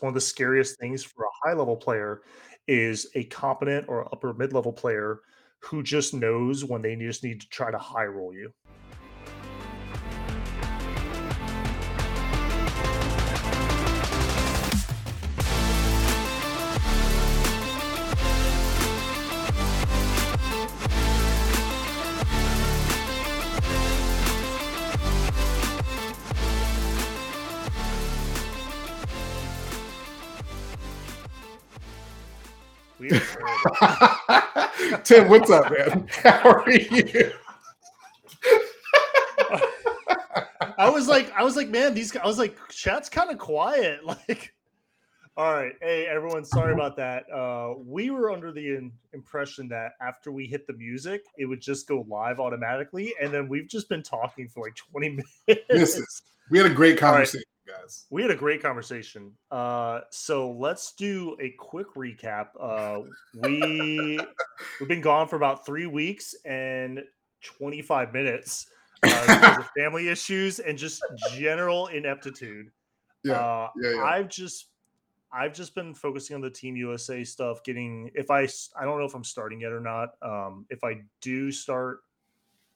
one of the scariest things for a high level player is a competent or upper mid level player who just knows when they just need to try to high roll you. Tim, what's up, man? How are you? I was like, I was like, man, these. I was like, chat's kind of quiet. Like, all right, hey everyone, sorry about that. Uh, we were under the in- impression that after we hit the music, it would just go live automatically, and then we've just been talking for like twenty minutes. Listen, we had a great conversation guys. We had a great conversation. Uh, so let's do a quick recap. Uh, we we've been gone for about three weeks and 25 minutes uh, of family issues and just general ineptitude. Yeah, uh, yeah, yeah. I've just I've just been focusing on the Team USA stuff. Getting if I I don't know if I'm starting yet or not. Um, if I do start,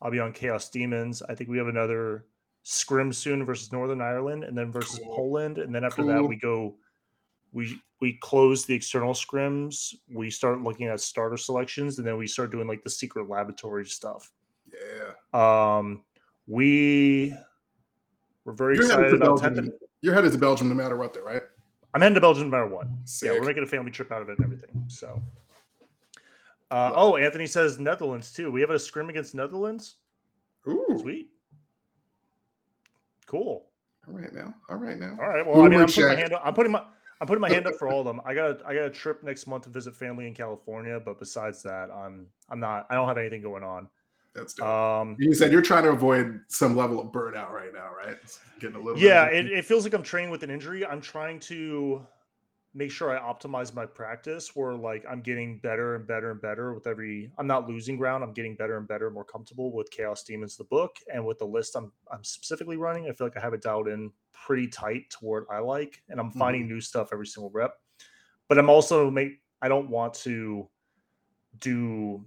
I'll be on Chaos Demons. I think we have another scrim soon versus Northern Ireland, and then versus cool. Poland, and then after cool. that we go. We we close the external scrims. We start looking at starter selections, and then we start doing like the secret laboratory stuff. Yeah. Um, we we're very You're excited about Belgium. You're headed to Belgium no matter what, though, right? I'm headed to Belgium no matter what. Sick. Yeah, we're making a family trip out of it and everything. So. Uh, oh, Anthony says Netherlands too. We have a scrim against Netherlands. Ooh, sweet. Cool. All right now. All right now. All right. Well, I mean, I'm putting, my hand up, I'm putting my I'm putting my hand up for all of them. I got a, I got a trip next month to visit family in California, but besides that, I'm I'm not I don't have anything going on. That's dope. Um, you said you're trying to avoid some level of burnout right now, right? getting a little. Yeah, it, it feels like I'm training with an injury. I'm trying to make sure I optimize my practice where like I'm getting better and better and better with every I'm not losing ground. I'm getting better and better, more comfortable with Chaos Demons the book and with the list I'm I'm specifically running. I feel like I have it dialed in pretty tight to what I like and I'm finding mm-hmm. new stuff every single rep. But I'm also make I don't want to do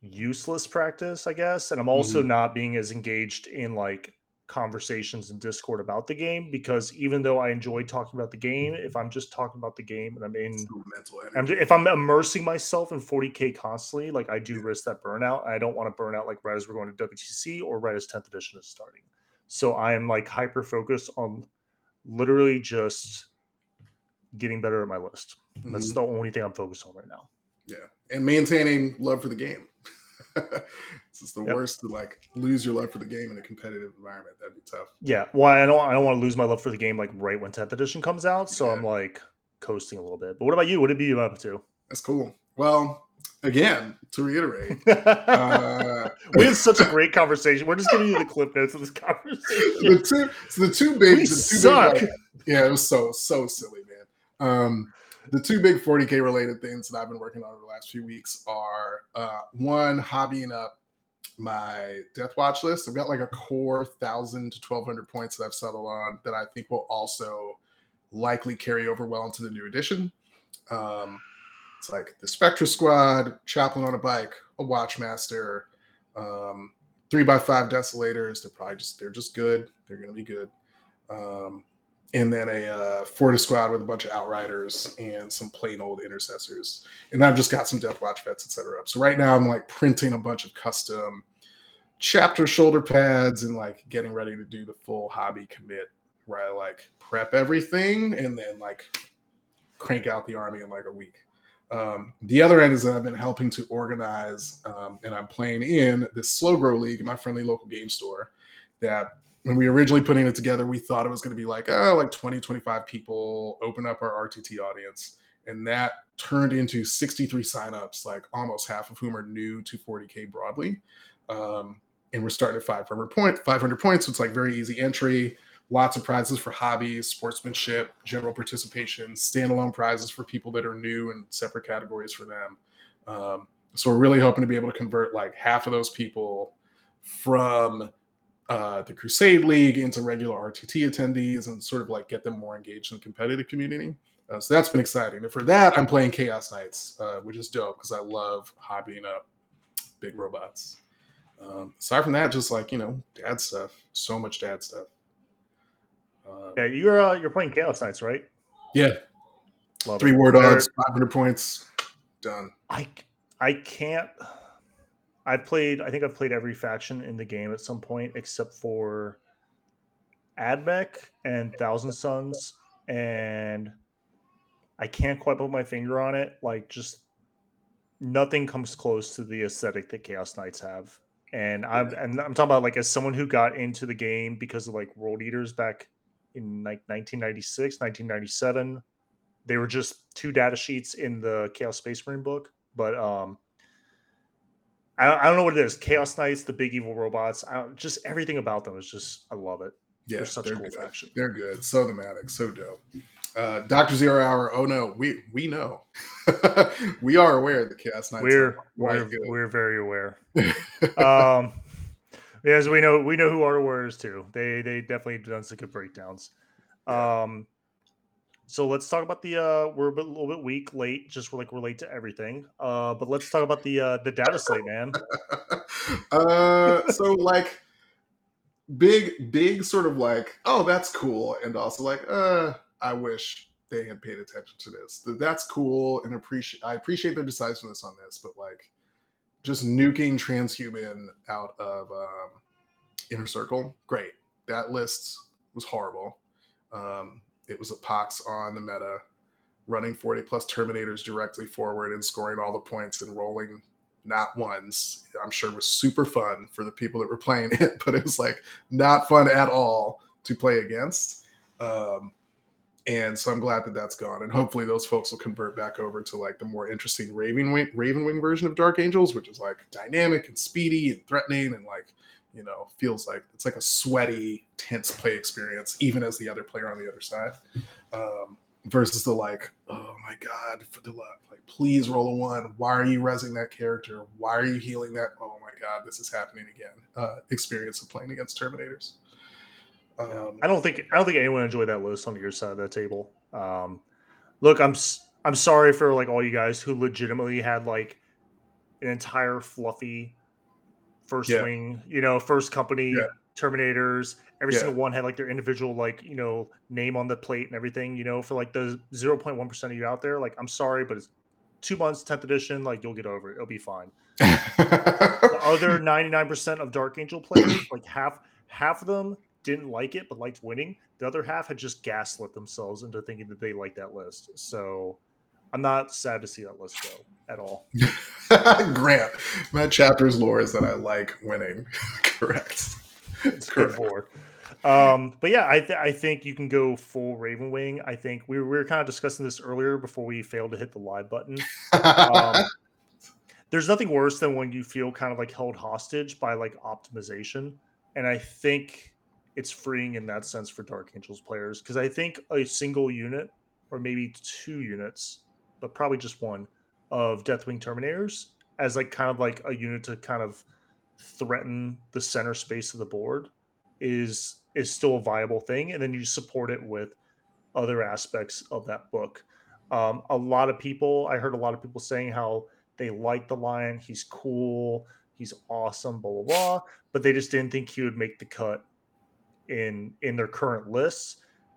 useless practice, I guess. And I'm also mm-hmm. not being as engaged in like conversations in Discord about the game because even though I enjoy talking about the game, if I'm just talking about the game and I'm in mental I'm, if I'm immersing myself in 40k constantly, like I do risk that burnout. I don't want to burn out like right as we're going to WTC or right as 10th edition is starting. So I am like hyper focused on literally just getting better at my list. Mm-hmm. That's the only thing I'm focused on right now. Yeah, and maintaining love for the game. it's the yep. worst to like lose your love for the game in a competitive environment. That'd be tough. Yeah. Well, I don't I don't want to lose my love for the game like right when 10th edition comes out. So yeah. I'm like coasting a little bit. But what about you? What did you up to? That's cool. Well, again, to reiterate, uh, we had such a great conversation. We're just giving you the clip notes of this conversation. the two, so the two big, we the two suck. Big, like, yeah, it was so so silly, man. Um, the two big 40k related things that I've been working on over the last few weeks are uh, one hobbying up my death watch list. I've got like a core thousand to twelve hundred points that I've settled on that I think will also likely carry over well into the new edition. Um, it's like the Spectrus Squad, Chaplain on a bike, a Watchmaster, um, three by five Desolators. They're probably just they're just good. They're gonna be good. Um, and then a uh, Fortis squad with a bunch of outriders and some plain old intercessors. And I've just got some Death Watch vets, etc. So right now I'm like printing a bunch of custom chapter shoulder pads and like getting ready to do the full hobby commit where I like prep everything and then like crank out the army in like a week. Um, the other end is that I've been helping to organize um, and I'm playing in this slow grow league my friendly local game store that when we originally putting it together, we thought it was going to be like, oh, like 20, 25 people, open up our RTT audience. And that turned into 63 signups, like almost half of whom are new to 40K broadly. Um, and we're starting at 500 point, 500 points. So it's like very easy entry, lots of prizes for hobbies, sportsmanship, general participation, standalone prizes for people that are new and separate categories for them. Um, so we're really hoping to be able to convert like half of those people from uh, the Crusade League into regular RTT attendees and sort of like get them more engaged in the competitive community. Uh, so that's been exciting. And for that, I'm playing Chaos Knights, uh, which is dope because I love hobbying up big robots. Um, aside from that, just like you know, dad stuff. So much dad stuff. Uh, yeah, you're uh, you're playing Chaos Knights, right? Yeah. Love Three it. war dogs, 500 points, done. I I can't. I played. I think I've played every faction in the game at some point, except for Admech and Thousand Sons, and I can't quite put my finger on it. Like, just nothing comes close to the aesthetic that Chaos Knights have. And I'm and I'm talking about like as someone who got into the game because of like World Eaters back in like 1996, 1997. They were just two data sheets in the Chaos Space Marine book, but um, I, I don't know what it is. Chaos Knights, the big evil robots, just everything about them is just I love it. Yeah, they're such they're a cool good. faction. They're good, so thematic, so dope. Uh, Doctor Zero Hour. Oh no, we we know, we are aware of the Chaos Knights. We're we're, we're very aware. um, as we know, we know who our warriors too. They they definitely done some good breakdowns. Um, so let's talk about the uh we're a, bit, a little bit weak late just like we're to everything uh but let's talk about the uh the data slate man. Uh so like big big sort of like oh that's cool and also like uh i wish they had paid attention to this. That's cool and appreciate i appreciate their decisiveness on this but like just nuking transhuman out of um inner circle great. That list was horrible. Um it was a pox on the meta, running 40 plus Terminators directly forward and scoring all the points and rolling not ones. I'm sure was super fun for the people that were playing it, but it was like not fun at all to play against. Um, and so I'm glad that that's gone, and hopefully those folks will convert back over to like the more interesting Raven Wing, Raven Wing version of Dark Angels, which is like dynamic and speedy and threatening and like you know, feels like it's like a sweaty, tense play experience, even as the other player on the other side. Um, versus the like, oh my god, for the love, like please roll a one. Why are you resing that character? Why are you healing that? Oh my god, this is happening again. Uh, experience of playing against Terminators. Um, I don't think I don't think anyone enjoyed that list on your side of the table. Um, look, I'm I'm sorry for like all you guys who legitimately had like an entire fluffy first yeah. wing, you know, first company, yeah. Terminators. Every yeah. single one had like their individual like you know name on the plate and everything. You know, for like the zero point one percent of you out there, like I'm sorry, but it's two months, tenth edition. Like you'll get over it. It'll be fine. the other ninety nine percent of Dark Angel players, like half half of them didn't like it but liked winning. The other half had just gaslit themselves into thinking that they liked that list. So I'm not sad to see that list go at all. Grant, my chapter's lore is that I like winning. Correct. It's correct. Um, but yeah, I, th- I think you can go full Raven Wing. I think we were, we were kind of discussing this earlier before we failed to hit the live button. Um, there's nothing worse than when you feel kind of like held hostage by like optimization. And I think it's freeing in that sense for Dark Angels players because I think a single unit or maybe two units, but probably just one, of Deathwing Terminators as like kind of like a unit to kind of threaten the center space of the board is is still a viable thing, and then you support it with other aspects of that book. Um, a lot of people, I heard a lot of people saying how they like the lion, he's cool, he's awesome, blah blah blah, but they just didn't think he would make the cut in in their current lists.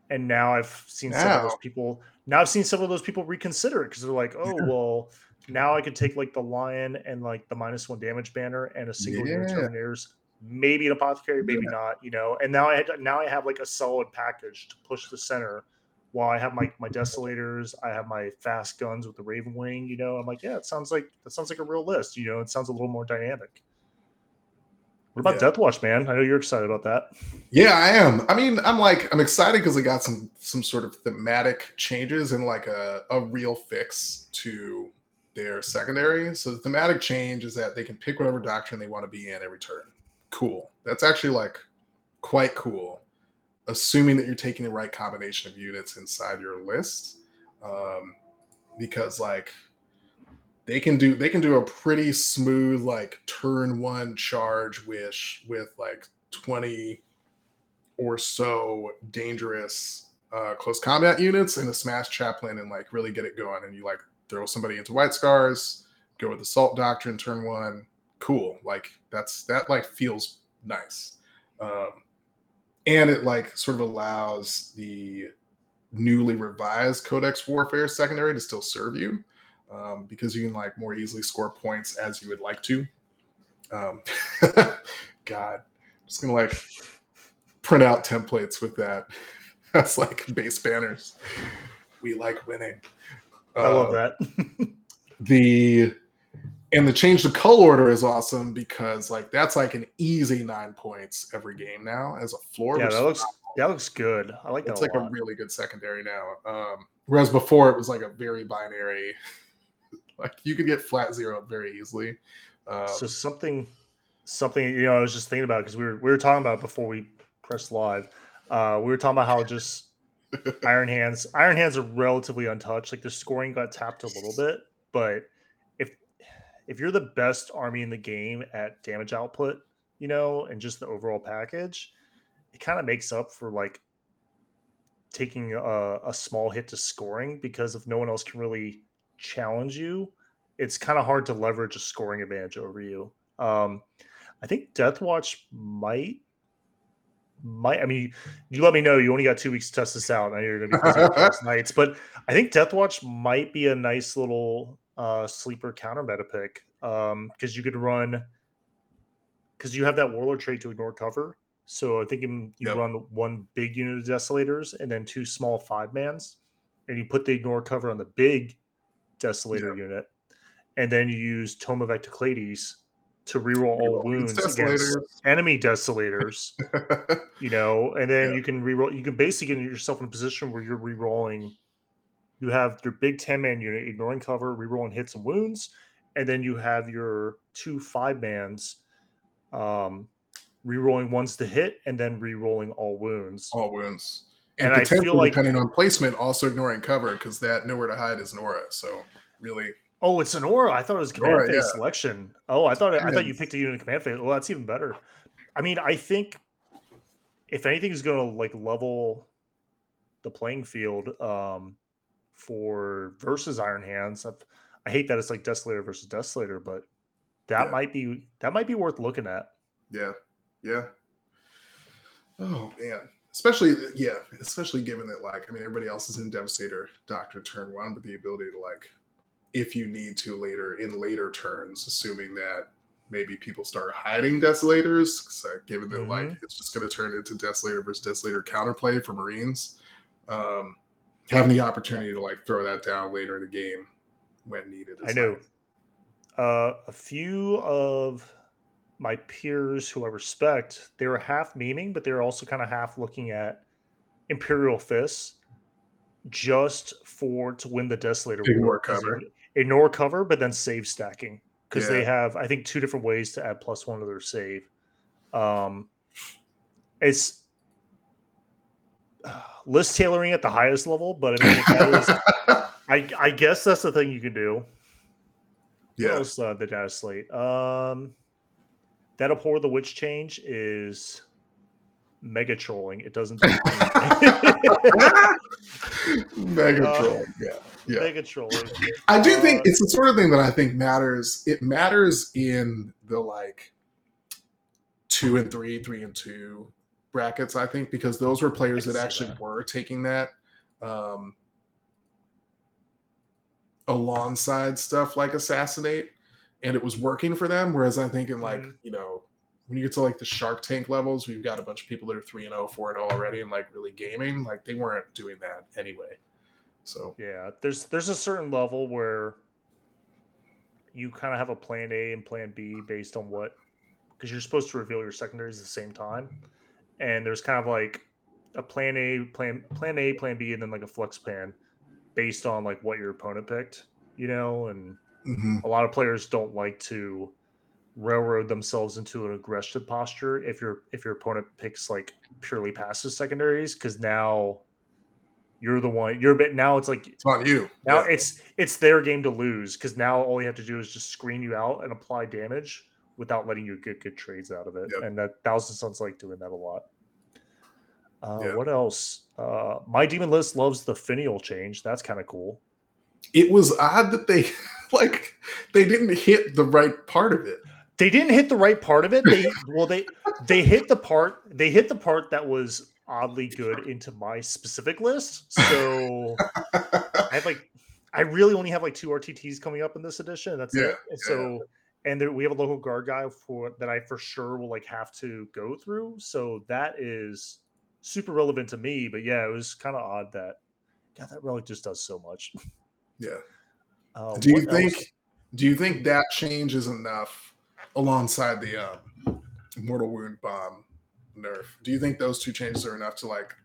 And now I've seen some of those people now I've seen some of those people reconsider it because they're like, oh well, now I could take like the lion and like the minus one damage banner and a single yeah. unit terminators, maybe an apothecary, maybe yeah. not, you know. And now I had, now I have like a solid package to push the center while I have my my desolators, I have my fast guns with the Raven Wing, you know. I'm like, yeah, it sounds like that sounds like a real list, you know. It sounds a little more dynamic. What about yeah. Deathwatch, man? I know you're excited about that. Yeah, I am. I mean, I'm like, I'm excited because it got some some sort of thematic changes and like a, a real fix to their secondary. So the thematic change is that they can pick whatever doctrine they want to be in every turn. Cool. That's actually like quite cool, assuming that you're taking the right combination of units inside your list. Um, because like they can do they can do a pretty smooth like turn one charge wish with like 20 or so dangerous uh, close combat units and a smash chaplain and like really get it going. And you like throw somebody into white scars, go with assault doctrine turn one. Cool. Like that's that like feels nice. Um, and it like sort of allows the newly revised Codex Warfare secondary to still serve you um, because you can like more easily score points as you would like to. Um, God, I'm just gonna like print out templates with that. That's like base banners. We like winning. I love uh, that. the and the change to color order is awesome because like that's like an easy nine points every game now as a floor. Yeah, that looks that looks good. I like that. It's a like lot. a really good secondary now. Um, whereas before it was like a very binary. Like you could get flat zero very easily. Uh, so something, something you know, I was just thinking about because we were we were talking about before we pressed live. Uh, we were talking about how just Iron Hands, Iron Hands are relatively untouched. Like the scoring got tapped a little bit, but if if you're the best army in the game at damage output, you know, and just the overall package, it kind of makes up for like taking a, a, small hit to scoring because if no one else can really challenge you, it's kind of hard to leverage a scoring advantage over you. Um, I think Deathwatch might might I mean you let me know you only got two weeks to test this out. I know you're gonna be busy nights, but I think Deathwatch might be a nice little uh sleeper counter meta pick. Um because you could run because you have that warlord trait to ignore cover. So I think you yep. run one big unit of desolators and then two small five mans, and you put the ignore cover on the big desolator yep. unit, and then you use Tome of Ectoclades to reroll all wounds against enemy desolators. you know, and then yeah. you can reroll. You can basically get yourself in a position where you're rerolling. You have your big ten man unit ignoring cover, rerolling hits and wounds, and then you have your two five mans, um, rerolling ones to hit, and then rerolling all wounds. All wounds. And, and I feel like depending on placement, also ignoring cover because that nowhere to hide is an aura. So really Oh, it's an aura. I thought it was command aura, phase yeah. selection. Oh, I thought I thought you picked a unit command phase. Well, that's even better. I mean, I think if anything is going to like level the playing field um, for versus Iron Hands, I've, i hate that it's like Desolator versus Desolator, but that yeah. might be that might be worth looking at. Yeah, yeah. Oh man, especially yeah, especially given that like I mean everybody else is in Devastator Doctrine turn one, but the ability to like if you need to later in later turns, assuming that maybe people start hiding desolators, uh, given that mm-hmm. like it's just going to turn into desolator versus desolator counterplay for Marines. Um, having the opportunity to like throw that down later in the game when needed. I know uh, a few of my peers who I respect, they were half memeing, but they were also kind of half looking at Imperial Fists just for to win the Desolator War cover ignore cover, but then save stacking because yeah. they have I think two different ways to add plus one to their save. Um, it's uh, list tailoring at the highest level, but I mean, is, I I guess that's the thing you can do. Yeah, else, uh, the data slate. Um, that abhor the witch change is mega trolling. It doesn't. mega uh, trolling. Yeah yeah. mega trolling. I do uh, think it's the sort of thing that I think matters. It matters in the like two and three, three and two brackets. I think because those were players that actually that. were taking that um, alongside stuff like assassinate, and it was working for them. Whereas I think in like mm-hmm. you know when you get to like the Shark Tank levels, we've got a bunch of people that are three and 0, 4 and 0 already, and like really gaming. Like they weren't doing that anyway. So yeah, there's there's a certain level where you kind of have a plan A and plan B based on what because you're supposed to reveal your secondaries at the same time, and there's kind of like a plan A, plan plan A, plan B, and then like a flex plan based on like what your opponent picked, you know, and mm-hmm. a lot of players don't like to railroad themselves into an aggressive posture if your if your opponent picks like purely passive secondaries because now you're the one. You're a bit now. It's like it's on you. Now yeah. it's it's their game to lose because now all you have to do is just screen you out and apply damage. without letting you get good trades out of it. Yep. And that Thousand Sons like doing that a lot. Uh, Yeah. What else? Uh, my demon list loves the finial change. That's kind of cool. It was odd that they like they didn't hit the right part of it. They didn't hit the right part of it. They well, they they hit the part. They hit the part that was oddly good into my specific list. So I have like, I really only have like two RTTs coming up in this edition. That's Yeah, it. And so, and there, we have a local guard guy for that I for sure will like have to go through. So that is super relevant to me. But yeah, it was kind of odd that, God, that relic just does so much. Yeah. Uh, do you what think else? do you think that change is enough alongside the um, mortal wound bomb nerf? Do you think those two changes are enough to like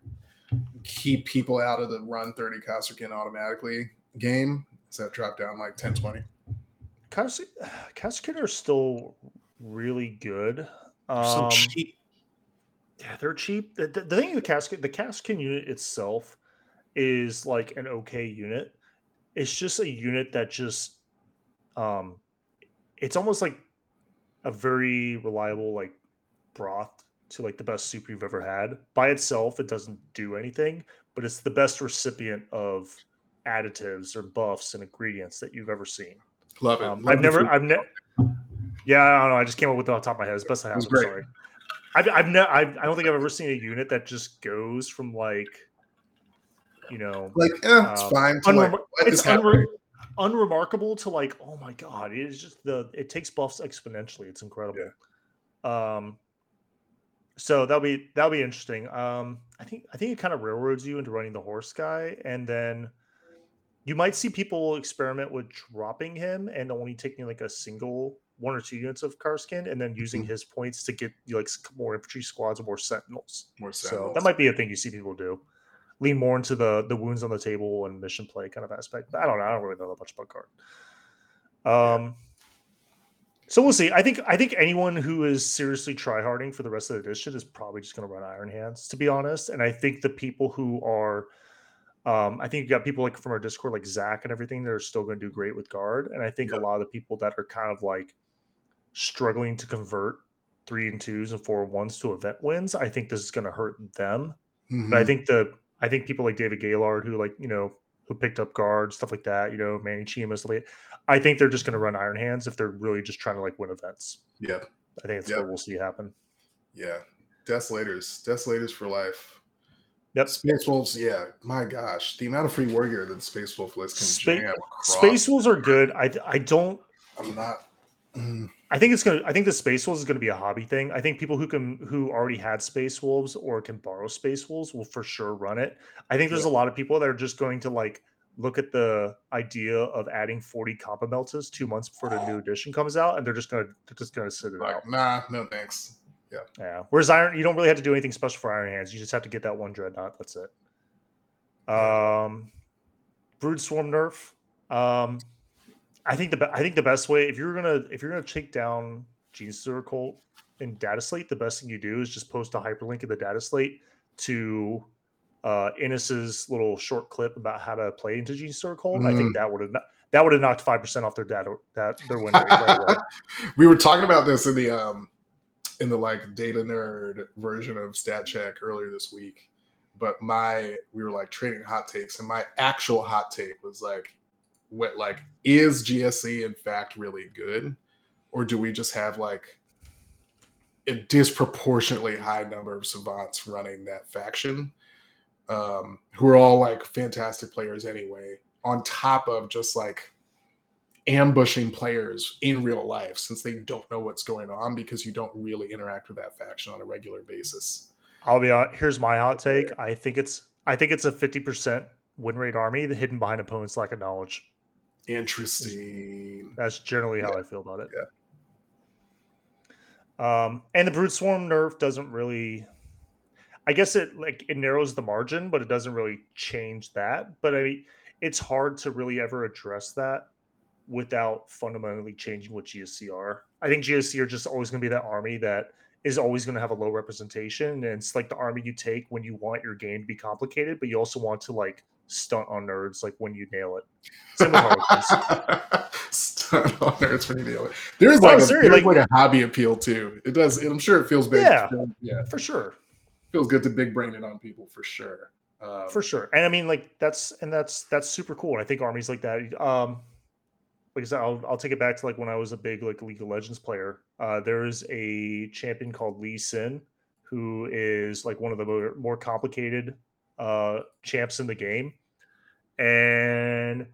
keep people out of the run 30 Kasrkin automatically game? Does that drop down like 10 20? Cascade are still really good. So Um, cheap. Yeah, they're cheap. The, the, the thing with the casket, the Kasrkin unit itself is like an okay unit. It's just a unit that just, um, it's almost like a very reliable like broth to like the best soup you've ever had. By itself, it doesn't do anything, but it's the best recipient of additives or buffs and ingredients that you've ever seen. Love it. Um, Love I've never, food. I've never, yeah, I don't know. I just came up with it on top of my head. It's best I have. I'm sorry. I've, I've never, I don't think I've ever seen a unit that just goes from like, you know, like eh, it's um, fine. To like, unremar- it's unre- unremarkable to like, oh my god, it is just the, it takes buffs exponentially. It's incredible. Um, so that'll be that'll be interesting. Um, I think I think it kind of railroads you into running the horse guy, and then you might see people experiment with dropping him and only taking like a single one or two units of Kasrkin, and then using Mhm. his points to get you like more infantry squads or more sentinels. More So that might be a thing you see people do. Lean more into the the wounds on the table and mission play kind of aspect. But I don't know. I don't really know that much about card. Um, so we'll see. I think I think anyone who is seriously tryharding for the rest of the edition is probably just going to run Iron Hands, to be honest. And I think the people who are, um, I think you got people like from our Discord, like Zach and everything, that are still going to do great with guard. And I think Yeah. a lot of the people that are kind of like struggling to convert three and twos and four and ones to event wins, I think this is going to hurt them. But I Mhm. think the I think people like David Gaylord who like you know who picked up guard stuff like that, you know Manny Chima, stuff like I think they're just going to run Iron Hands if they're really just trying to like win events. yeah, I think that's Yep. what we'll see happen. yeah. Desolators, desolators for life. Yep. Space Wolves, yeah. My gosh, the amount of free war gear that Space Wolf list can Spa- jam across. Space Wolves are good. I I don't. I'm not. mm, I think it's gonna. I think the Space Wolves is gonna be a hobby thing. I think people who can who already had Space Wolves or can borrow Space Wolves will for sure run it. I think there's Yeah. a lot of people that are just going to like look at the idea of adding 40 Kappa Meltas two months before the new edition comes out, and they're just gonna they're just gonna sit it out. nah, no thanks. Yeah. Yeah. Whereas Iron, you don't really have to do anything special for Iron Hands. You just have to get that one dreadnought. That's it. Um, Brood Swarm nerf. Um, I think the I think the best way if you're gonna if you're gonna take down Gene Stealer Cult in Data Slate, the best thing you do is just post a hyperlink in the Data Slate to uh Innis's little short clip about how to play into Gene Stealer Cult. I think that would have that would have knocked five percent off their data that their win rate right we were talking about this in the um in the like data nerd version of stat check earlier this week but my we were like trading hot takes and my actual hot take was like what like is GSC in fact really good or do we just have like a disproportionately high number of savants running that faction um who are all like fantastic players anyway on top of just like ambushing players in real life since they don't know what's going on because you don't really interact with that faction on a regular basis. I'll be honest. Here's my hot take. I think it's I think it's a 50% win rate army that hidden behind opponents' lack of knowledge. Interesting. That's generally how Yeah. I feel about it. Yeah. Um, and the brute swarm nerf doesn't really. I guess it like it narrows the margin, but it doesn't really change that. But I mean, it's hard to really ever address that without fundamentally changing what GSC are. I think GSC are just always going to be that army that is always going to have a low representation, and it's like the army you take when you want your game to be complicated, but you also want to like stunt on nerds like when you nail it. Same with Harlequins. Stunt on nerds when you nail it. There's Well, like, a, seriously, there's like- like a hobby appeal too. It does. I'm sure it feels big. Yeah. yeah. for sure. Feels good to big brain it on people for sure. Um, for sure and i mean like that's and that's that's super cool and i think armies like that um like i said I'll, I'll take it back to like when i was a big like league of legends player uh there's a champion called lee sin who is like one of the more, more complicated uh champs in the game and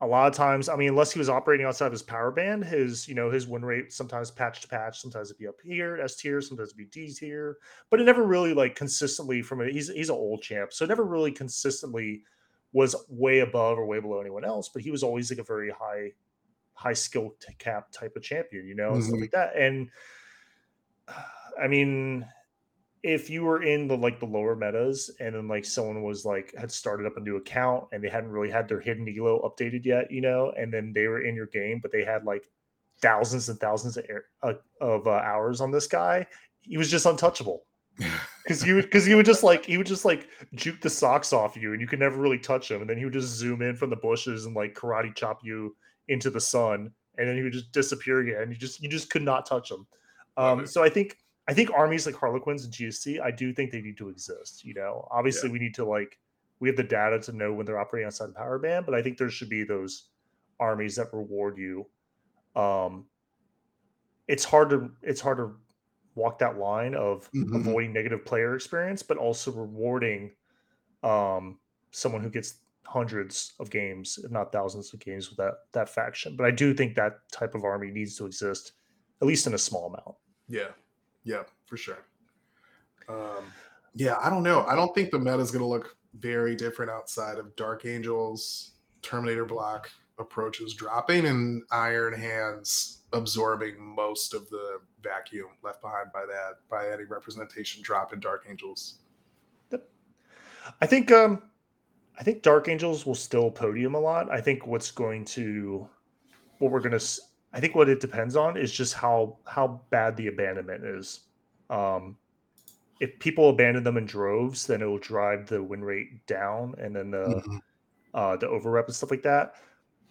a lot of times i mean unless he was operating outside of his power band his you know his win rate sometimes patch to patch sometimes it'd be up here s tier sometimes it'd be d tier but it never really like consistently from a he's he's an old champ, so it never really consistently was way above or way below anyone else. But he was always like a very high high skill cap type of champion, you know, and stuff Mhm. like that. And I mean, if you were in the like the lower metas and then like someone was like had started up a new account and they hadn't really had their hidden elo updated yet, you know, and then they were in your game, but they had like thousands and thousands of, air, uh, of uh, hours on this guy, he was just untouchable. Because you because he would just like he would just like juke the socks off you and you could never really touch him and then he would just zoom in from the bushes and like karate chop you into the sun and then he would just disappear again you just you just could not touch him. Um so i think i think armies like harlequins and gsc i do think they need to exist you know obviously we need to like we have the data to know when they're operating outside the power band but i think there should be those armies that reward you um it's hard to it's hard to walk that line of Mhm. avoiding negative player experience, but also rewarding um, someone who gets hundreds of games, if not thousands of games with that that faction. But I do think that type of army needs to exist, at least in a small amount. Yeah, yeah, for sure. Um, yeah, I don't know. I don't think the meta is going to look very different outside of Dark Angels, Terminator Block approaches dropping, and Iron Hands absorbing most of the vacuum left behind by that by any representation drop in Dark Angels. I think um I think Dark Angels will still podium a lot. I think what's going to what we're going to I think what it depends on is just how how bad the abandonment is. Um if people abandon them in droves, then it will drive the win rate down and then the Mhm. uh the overrep and stuff like that.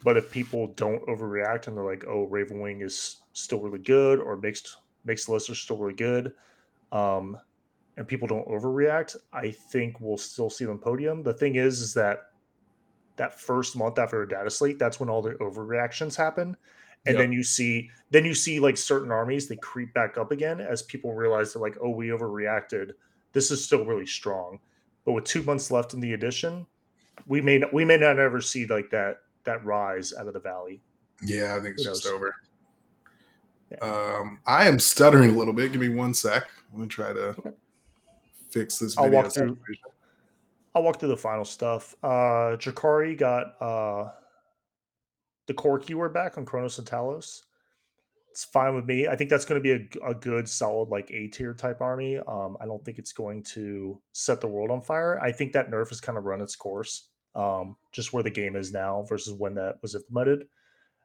But if people don't overreact and they're like, "Oh, Raven Wing is still really good," or mixed mixed lists are still really good, um, and people don't overreact, I think we'll still see them podium. The thing is, is that that first month after a data slate, that's when all the overreactions happen, and Yep. then you see, then you see like certain armies they creep back up again as people realize they're like, "Oh, we overreacted. This is still really strong." But with two months left in the edition, we may not, we may not ever see like that that rise out of the valley. Yeah, I think it's just over. Yeah. Um, I am stuttering a little bit. Give me one sec. I'm gonna try to Okay. fix this. I'll Video walk through- situation. I'll walk through the final stuff. Uh Drukhari got uh the core keyword back on Cronos and Talos. It's fine with me. I think that's going to be a good, solid, like A tier type army. Um, I don't think it's going to set the world on fire. I think that nerf has kind of run its course, um, just where the game is now versus when that was implemented.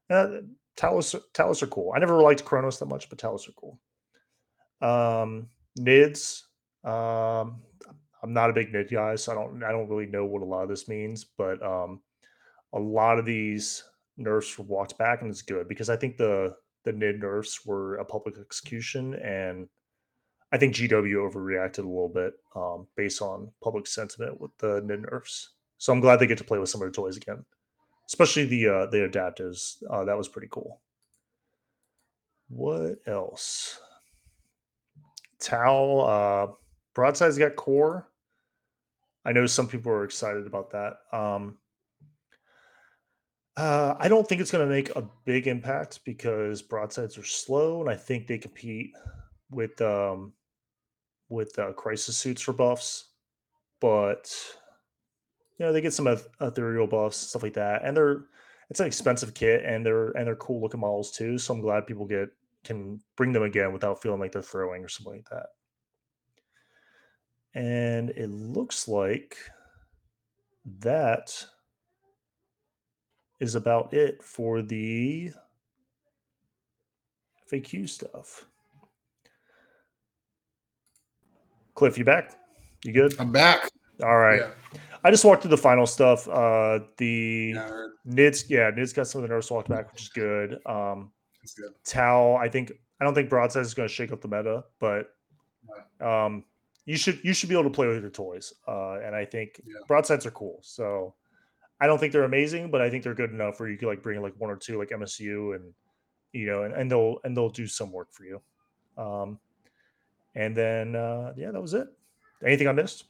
Uh, Talos, Talos are cool. I never liked Cronos that much, but Talos are cool. Um, Nids, um, I'm not a big nid guy, so I don't I don't really know what a lot of this means, but um a lot of these nerfs walked back and it's good because I think the the nid nerfs were a public execution and I think GW overreacted a little bit um, based on public sentiment with the nid nerfs. So I'm glad they get to play with some of the toys again, especially the uh, the adapters. Uh, that was pretty cool. What else? Tau uh, broadside's got core. I know some people are excited about that. Um, uh, I don't think it's going to make a big impact because broadsides are slow, and I think they compete with um, with uh, crisis suits for buffs. But you know, they get some eth- ethereal buffs, stuff like that, and they're it's an expensive kit, and they're and they're cool looking models too. So I'm glad people get can bring them again without feeling like they're throwing or something like that. And it looks like that is about it for the FAQ stuff. Cliff, you back? You good? I'm back. All right. Yeah. I just walked through the final stuff. Uh, the Yeah, Nids, yeah, Nids got some of the nerfs walked back, which is good. Um, good. Tau, I think I don't think broadside is going to shake up the meta, but um, you should you should be able to play with your toys. Uh, and I think Yeah. broadsides are cool. So I don't think they're amazing, but I think they're good enough where you could like bring like one or two like MSU and you know, and, and they'll and they'll do some work for you. Um, and then uh, yeah, that was it. Anything I missed?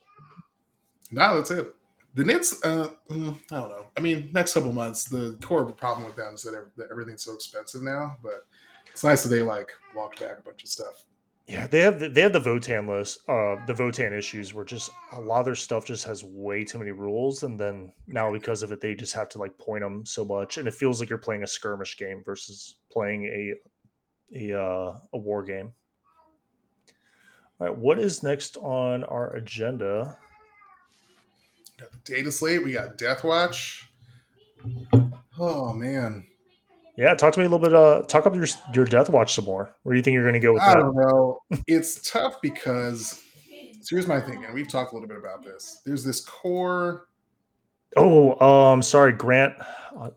No, that's it. The Nets, uh, mm, I don't know. I mean, next couple months, the core problem with them is that, that everything's so expensive now. But it's nice that they like walked back a bunch of stuff. Yeah, they have the, they have the Votann list, uh, the Votann issues where just a lot of their stuff just has way too many rules, and then now because of it, they just have to like point them so much, and it feels like you're playing a skirmish game versus playing a a uh, a war game. All right, what is next on our agenda? Data Slate. We got Death Watch. Oh man, Yeah, talk to me a little bit. Uh, talk up your your Death Watch some more. Where do you think you're going to go with I that? I don't know. It's tough because so here's my thing, and we've talked a little bit about this. There's this core. Oh, um, sorry, Grant, uh,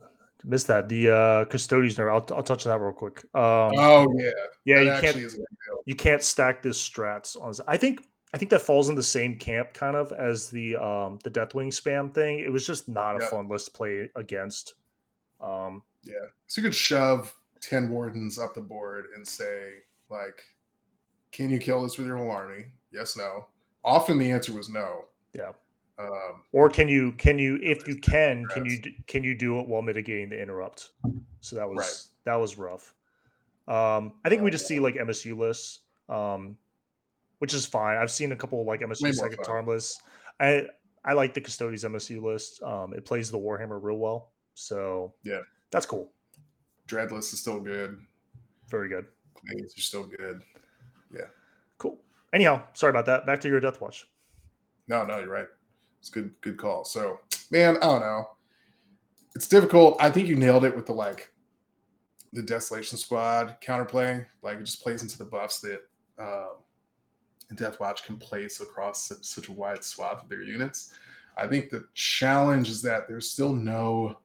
missed that. The uh, custodians nerve. I'll I'll touch on that real quick. Um, Oh yeah, yeah, that you can't is a big deal. you can't stack this strats on. I think I think that falls in the same camp kind of as the um the Deathwing spam thing. It was just not a Yeah. fun list to play against. Um, Yeah. So you could shove 10 wardens up the board and say, like, can you kill this with your whole army? Yes, no. Often the answer was no. Yeah. Um, or can you can you if you can can you can you do it while mitigating the interrupt? So that was Right. that was rough. Um, I think we just see like MSU lists, um, which is fine. I've seen a couple like MSU second tarn lists. I I like the custodians MSU list. Um, it plays the Warhammer real well, so Yeah. That's cool. Dreadless is still good. Very good. Planes are still good. Yeah. Cool. Anyhow, sorry about that. Back to your Death Watch. No, no, you're right. It's good, good call. So, man, I don't know. It's difficult. I think you nailed it with the like the Desolation Squad counterplay. Like it just plays into the buffs that um, Death Watch can place across such, such a wide swath of their units. I think the challenge is that there's still no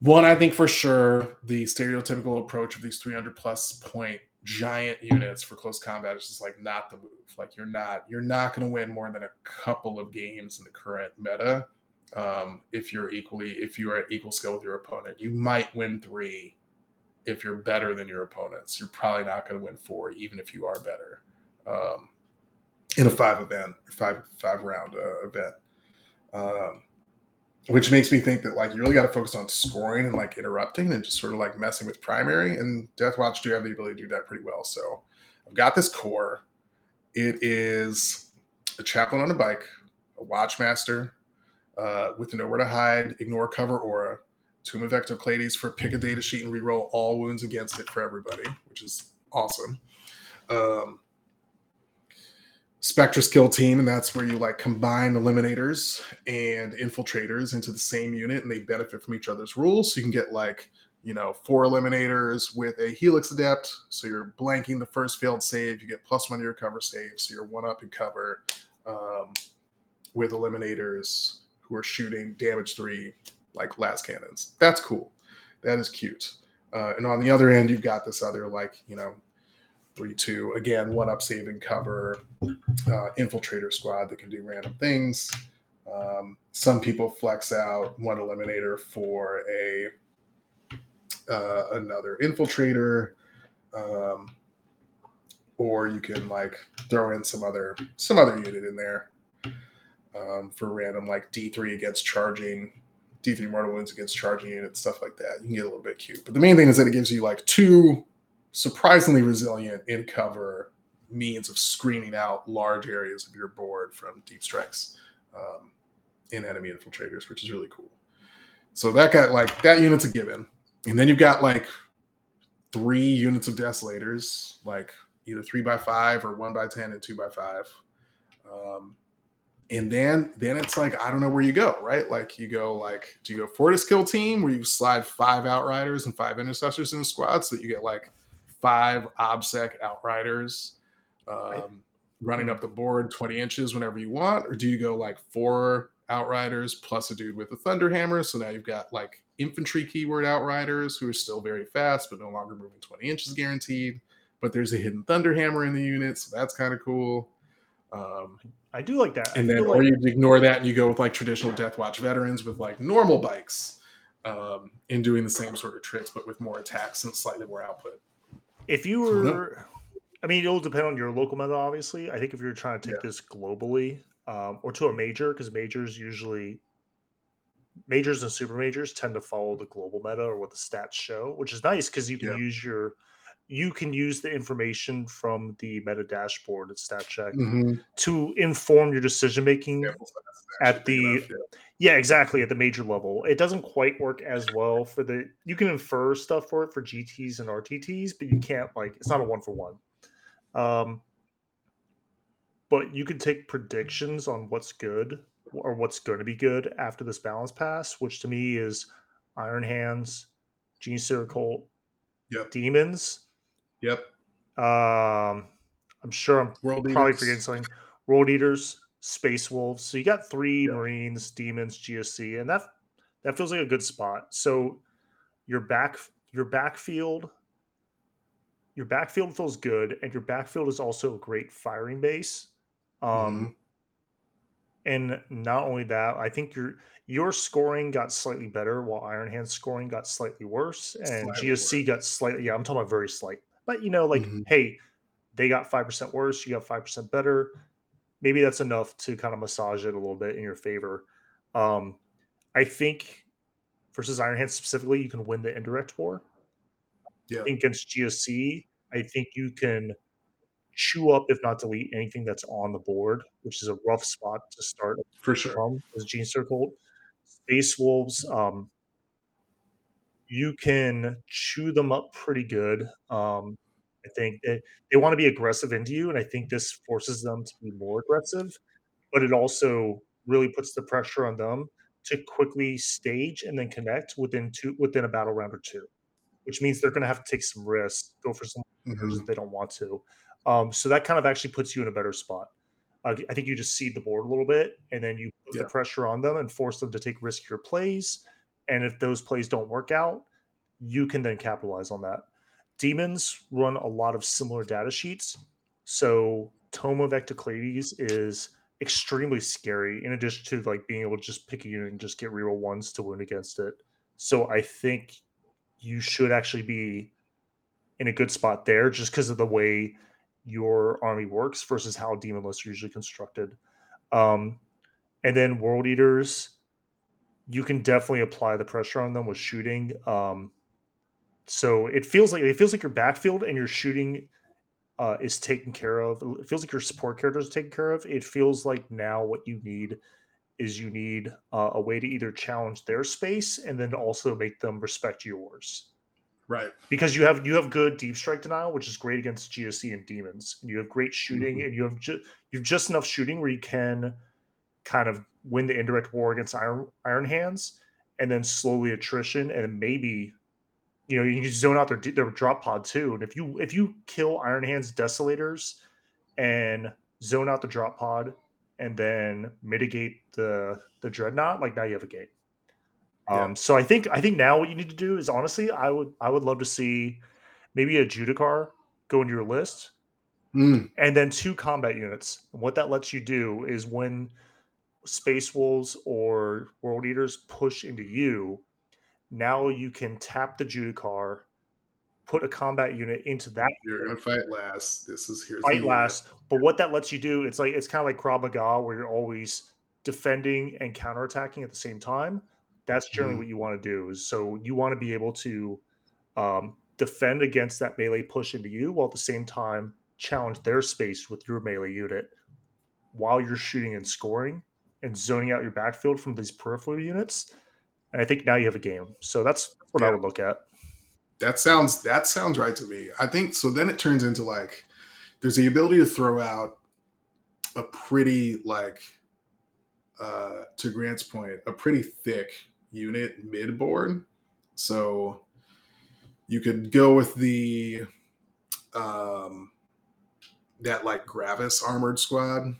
one. I think for sure the stereotypical approach of these 300 plus point giant units for close combat is just like not the move. Like you're not you're not going to win more than a couple of games in the current meta um, if you're equally if you are at equal skill with your opponent. You might win three if you're better than your opponents. You're probably not going to win four even if you are better um, in a five event five five round uh, event. Um, which makes me think that like you really got to focus on scoring and like interrupting and just sort of like messing with primary. And Death Watch do have the ability to do that pretty well. So I've got this core. It is a chaplain on a bike, a watchmaster uh, with nowhere to hide, ignore cover aura, Tome of Ectoclades for pick a data sheet and reroll all wounds against it for everybody, which is awesome. Um, Spectrus kill team, and that's where you like combine eliminators and infiltrators into the same unit, and they benefit from each other's rules. So you can get like, you know, four eliminators with a Helix Adept. So you're blanking the first failed save. You get plus one to your cover save. So you're one up in cover um, with eliminators who are shooting damage three like lascannons. That's cool. That is cute. Uh, and on the other end, you've got this other like, you know, three two again, one up saving cover, uh, infiltrator squad that can do random things. Um, some people flex out one eliminator for a uh, another infiltrator, um, or you can like throw in some other some other unit in there um, for random like D three against charging, D three mortal wounds against charging units, stuff like that. You can get a little bit cute, but the main thing is that it gives you like two surprisingly resilient in cover means of screening out large areas of your board from deep strikes um, in enemy infiltrators, which is really cool. So that got like that unit's a given, and then you've got like three units of desolators, like either three by five or one by ten and two by five. Um, and then then it's like I don't know where you go, right? Like you go like do you go for Fortis kill team where you slide five outriders and five intercessors in the squad so that you get like five obsec outriders um, running up the board 20 inches whenever you want, or do you go like four outriders plus a dude with a thunder hammer? So now you've got like infantry keyword outriders who are still very fast, but no longer moving 20 inches guaranteed. But there's a hidden thunder hammer in the unit, so that's kind of cool. Um, I do like that. and then, like, or you ignore that and you go with like traditional Death Watch veterans with like normal bikes um, in doing the same sort of tricks, but with more attacks and slightly more output. If you were, I mean, it'll depend on your local meta, obviously. I think if you're trying to take yeah. this globally um, or to a major, because majors usually, majors and super majors tend to follow the global meta or what the stats show, which is nice because you can yeah. use your, you can use the information from the meta dashboard at StatCheck mm-hmm. to inform your decision making yeah, at the yeah, exactly. At the major level, it doesn't quite work as well for the. You can infer stuff for it for GTS and RTTs, but you can't like it's not a one for one. Um, but you can take predictions on what's good or what's going to be good after this balance pass, which to me is Iron Hands, Genestealer Cult, yep. Demons. Yep. Um, I'm sure I'm World probably Eaters. forgetting something. World Eaters, Space Wolves. So you got three yeah. Marines, Demons, GSC, and that that feels like a good spot. So your back your backfield your backfield feels good, and your backfield is also a great firing base. Um, mm-hmm. and not only that, I think your your scoring got slightly better, while Iron Hand's scoring got slightly worse, and slightly GSC worse. got slightly. Yeah, I'm talking about very slight, but you know, like, mm-hmm. hey, they got five percent worse, you got five percent better maybe that's enough to kind of massage it a little bit in your favor. Um, I think versus Iron Hand specifically, you can win the indirect war. Yeah. against GSC, I think you can chew up, if not delete, anything that's on the board, which is a rough spot to start for sure. From as Genestealer Space Wolves, um, you can chew them up pretty good. Um, I think they, they want to be aggressive into you, and I think this forces them to be more aggressive, but it also really puts the pressure on them to quickly stage and then connect within two within a battle round or two, which means they're going to have to take some risks, go for some mm-hmm. if they don't want to. Um, so that kind of actually puts you in a better spot. Uh, I think you just seed the board a little bit, and then you put yeah. the pressure on them and force them to take riskier plays. And if those plays don't work out, you can then capitalize on that. Demons run a lot of similar data sheets. So Tome of Ectoclades is extremely scary in addition to like being able to just pick a unit and just get reroll ones to wound against it. So I think you should actually be in a good spot there just because of the way your army works versus how demon lists are usually constructed. Um, and then world eaters, you can definitely apply the pressure on them with shooting. Um, so it feels like it feels like your backfield and your shooting uh, is taken care of. It feels like your support characters are taken care of. It feels like now what you need is you need uh, a way to either challenge their space and then also make them respect yours. Right. Because you have you have good deep strike denial, which is great against GSC and demons. And you have great shooting, mm-hmm. and you have ju- you've just enough shooting where you can kind of win the indirect war against Iron Iron Hands, and then slowly attrition, and maybe you know you can zone out their their drop pod too and if you if you kill iron hands desolators and zone out the drop pod and then mitigate the the dreadnought like now you have a gate. yeah. um so i think i think now what you need to do is honestly i would i would love to see maybe a judicar go into your list mm. and then two combat units and what that lets you do is when space wolves or world eaters push into you now you can tap the Judicar, put a combat unit into that. You're gonna fight last. This is here. Fight last. But what that lets you do, it's like it's kind of like Krav Maga, where you're always defending and counterattacking at the same time. That's generally mm-hmm. what you want to do. Is so you want to be able to um, defend against that melee push into you, while at the same time challenge their space with your melee unit, while you're shooting and scoring and zoning out your backfield from these peripheral units and I think now you have a game. So that's what yeah. I would look at. That sounds that sounds right to me. I think so. Then it turns into like there's the ability to throw out a pretty like uh to Grant's point, a pretty thick unit mid board. So you could go with the um that like Gravis armored squad.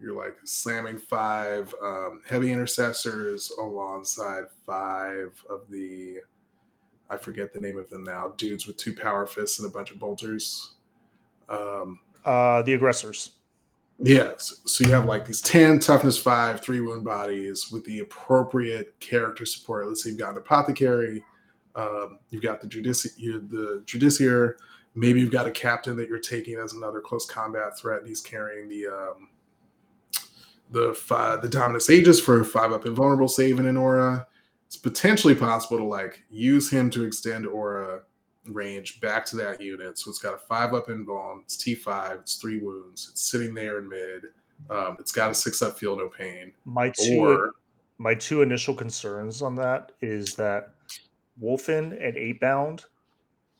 You're like slamming five um, heavy intercessors alongside five of the I forget the name of them now. Dudes with two power fists and a bunch of bolters. Um, uh, the aggressors. Yes. So you have like these 10 toughness five, three wound bodies with the appropriate character support. Let's say you've got an apothecary, um, you've got the judici- the Judiciar, maybe you've got a captain that you're taking as another close combat threat, and he's carrying the um, the five, the dominus aegis for five up invulnerable save in an aura. It's potentially possible to like use him to extend aura range back to that unit. So it's got a five up invuln, it's T5, it's three wounds, it's sitting there in mid. Um, it's got a six up feel no pain. My two or, my two initial concerns on that is that Wulfen and eight bound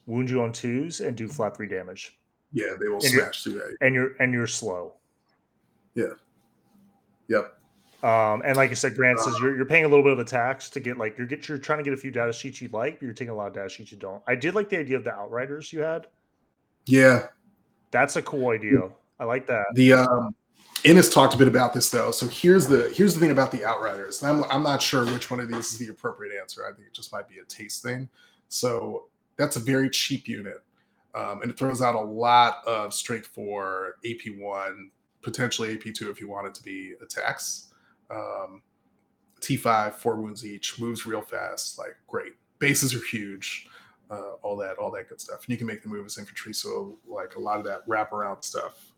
wound you on twos and do flat three damage. Yeah, they will and smash through that. And you're and you're slow. Yeah. Yep. Um, and like I said, Grant says uh, you're, you're paying a little bit of a tax to get like you're get you're trying to get a few data sheets you like, but you're taking a lot of data sheets you don't. I did like the idea of the outriders you had. Yeah, that's a cool idea. I like that. The um, Innes talked a bit about this though. So here's the here's the thing about the outriders. And I'm I'm not sure which one of these is the appropriate answer. I think it just might be a taste thing. So that's a very cheap unit, um, and it throws out a lot of strength for AP one, potentially AP two if you want it to be attacks. Um, T5, four wounds each, moves real fast, like great. Bases are huge, uh, all that, all that good stuff. And you can make the move as infantry, so like a lot of that wraparound stuff,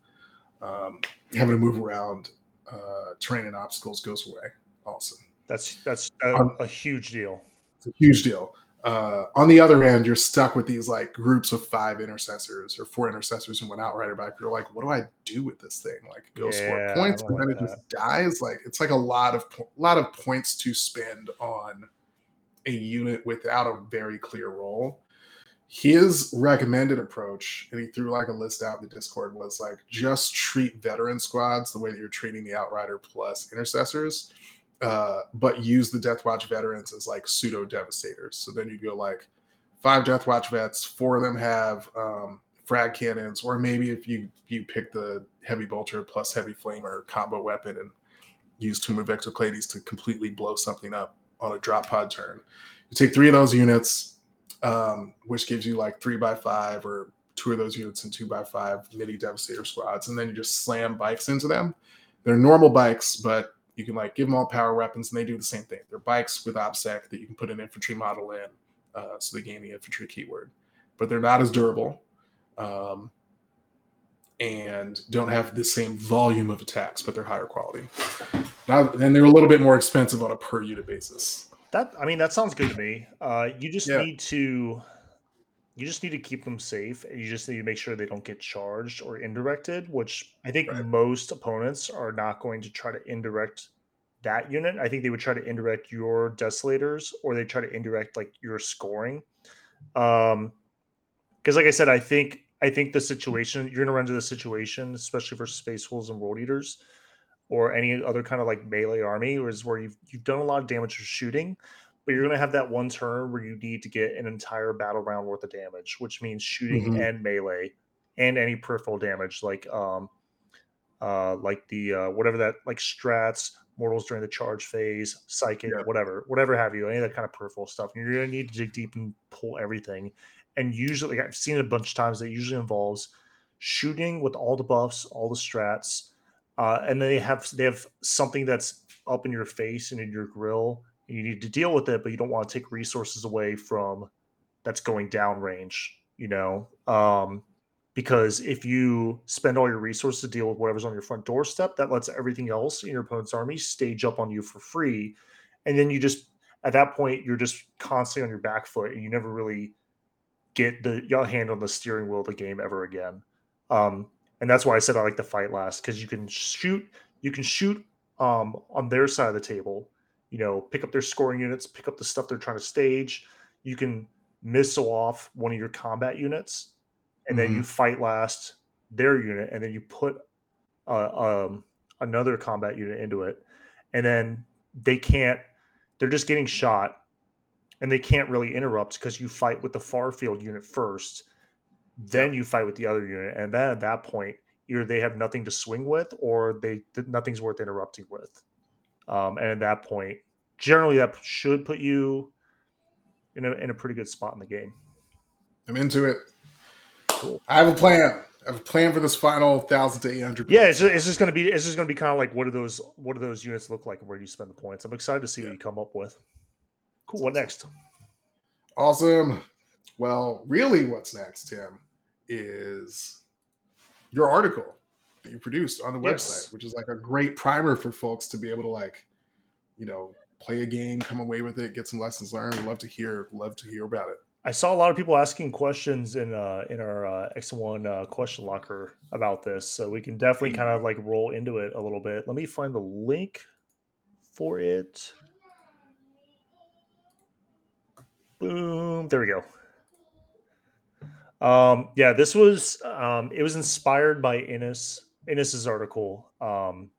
um, having to move around uh, terrain and obstacles goes away. Awesome. That's that's a, um, a huge deal. It's a huge deal. Uh, on the other end, you're stuck with these like groups of five intercessors or four intercessors and one outrider back. You're like, what do I do with this thing? Like, go yeah, score points, and then it just dies. Like, it's like a lot of a lot of points to spend on a unit without a very clear role. His recommended approach, and he threw like a list out in the Discord, was like just treat veteran squads the way that you're treating the outrider plus intercessors uh, but use the Death Watch veterans as like pseudo devastators. So then you go like five Death Watch vets, four of them have um, frag cannons, or maybe if you you pick the heavy bolter plus heavy flamer combo weapon and use Tome of Ectoclades to completely blow something up on a drop pod turn. You take three of those units, um, which gives you like three by five or two of those units and two by five mini devastator squads, and then you just slam bikes into them. They're normal bikes, but you can like give them all power weapons and they do the same thing. They're bikes with OBSEC that you can put an infantry model in, uh, so they gain the infantry keyword. But they're not as durable, um, and don't have the same volume of attacks, but they're higher quality. Now, and they're a little bit more expensive on a per unit basis. That I mean, that sounds good to me. Uh, you just yeah. need to you just need to keep them safe. And you just need to make sure they don't get charged or indirected which i think right. most opponents are not going to try to indirect that unit. I think they would try to indirect your desolators or they try to indirect like your scoring. Um because like i said i think i think the situation you're going to run into the situation especially for space wolves and world eaters or any other kind of like melee army is where you've you've done a lot of damage for shooting but you're going to have that one turn where you need to get an entire battle round worth of damage, which means shooting mm-hmm. and melee and any peripheral damage, like um, uh, like the uh, whatever that like strats, mortals during the charge phase, psychic, yeah. whatever, whatever have you, any of that kind of peripheral stuff. And you're going to need to dig deep and pull everything. And usually, like I've seen it a bunch of times, that usually involves shooting with all the buffs, all the strats, uh, and they have they have something that's up in your face and in your grill you need to deal with it, but you don't want to take resources away from that's going downrange, you know. Um, because if you spend all your resources to deal with whatever's on your front doorstep, that lets everything else in your opponent's army stage up on you for free. And then you just at that point you're just constantly on your back foot and you never really get the your hand on the steering wheel of the game ever again. Um, and that's why I said I like the fight last because you can shoot you can shoot um, on their side of the table you know, pick up their scoring units, pick up the stuff they're trying to stage. You can missile off one of your combat units, and mm-hmm. then you mm-hmm. fight last their unit, and then you put uh, um, another combat unit into it, and then they can't. They're just getting shot, and they can't really interrupt because you fight with the far field unit first, then you fight with the other unit, and then at that point, either they have nothing to swing with, or they nothing's worth interrupting with. Um, and at that point, generally, that should put you in a in a pretty good spot in the game. I'm into it. Cool. I have a plan. I have a plan for this final thousand to eight hundred. Yeah, it's just, it's just gonna be it's just gonna be kind of like what do those what do those units look like and where do you spend the points? I'm excited to see yeah. what you come up with. Cool. What next? Awesome. Well, really, what's next, Tim, is your article that you produced on the yes. website, which is like a great primer for folks to be able to like, you know, play a game, come away with it, get some lessons learned. We'd love to hear, love to hear about it. I saw a lot of people asking questions in uh in our uh, X1 uh, question locker about this, so we can definitely kind of like roll into it a little bit. Let me find the link for it. Boom. There we go. Um, yeah, this was um, it was inspired by Innes Innes's article. Um,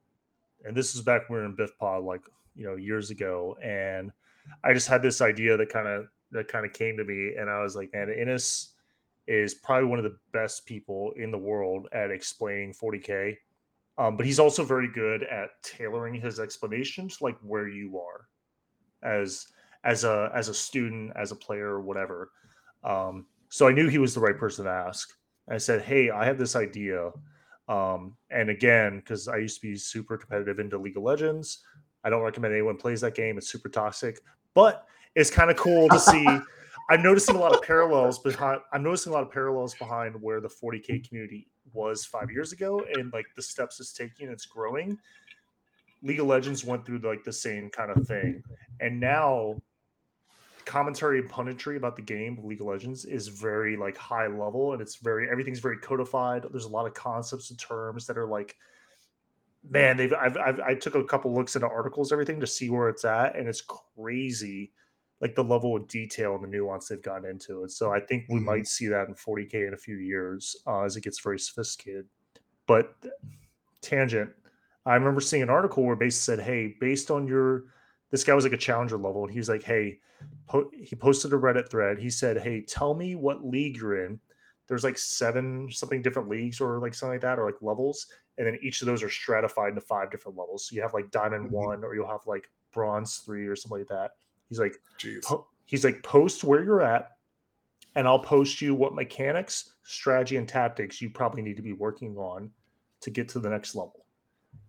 and this is back when we were in BiffPod, like you know, years ago. And I just had this idea that kind of that kind of came to me, and I was like, man, Innes is probably one of the best people in the world at explaining 40k. Um, but he's also very good at tailoring his explanations like where you are as as a as a student, as a player, whatever. Um, so I knew he was the right person to ask. I said, "Hey, I have this idea." Um, and again, because I used to be super competitive into League of Legends, I don't recommend anyone plays that game. It's super toxic, but it's kind of cool to see. I'm noticing a lot of parallels behind. I'm noticing a lot of parallels behind where the 40k community was five years ago, and like the steps it's taking, it's growing. League of Legends went through like the same kind of thing, and now commentary and punditry about the game League of Legends is very like high level and it's very everything's very codified. There's a lot of concepts and terms that are like man, they've I've, I've I took a couple looks into articles everything to see where it's at and it's crazy like the level of detail and the nuance they've gotten into it. So I think we mm-hmm. might see that in 40k in a few years uh, as it gets very sophisticated. But tangent, I remember seeing an article where base said, "Hey, based on your this guy was like a challenger level, and he was like, "Hey, po- he posted a Reddit thread. He said, "Hey, tell me what league you're in." There's like seven something different leagues or like something like that, or like levels, and then each of those are stratified into five different levels. So you have like Diamond mm-hmm. One, or you'll have like Bronze Three, or something like that. He's like, po- he's like, post where you're at, and I'll post you what mechanics, strategy, and tactics you probably need to be working on to get to the next level.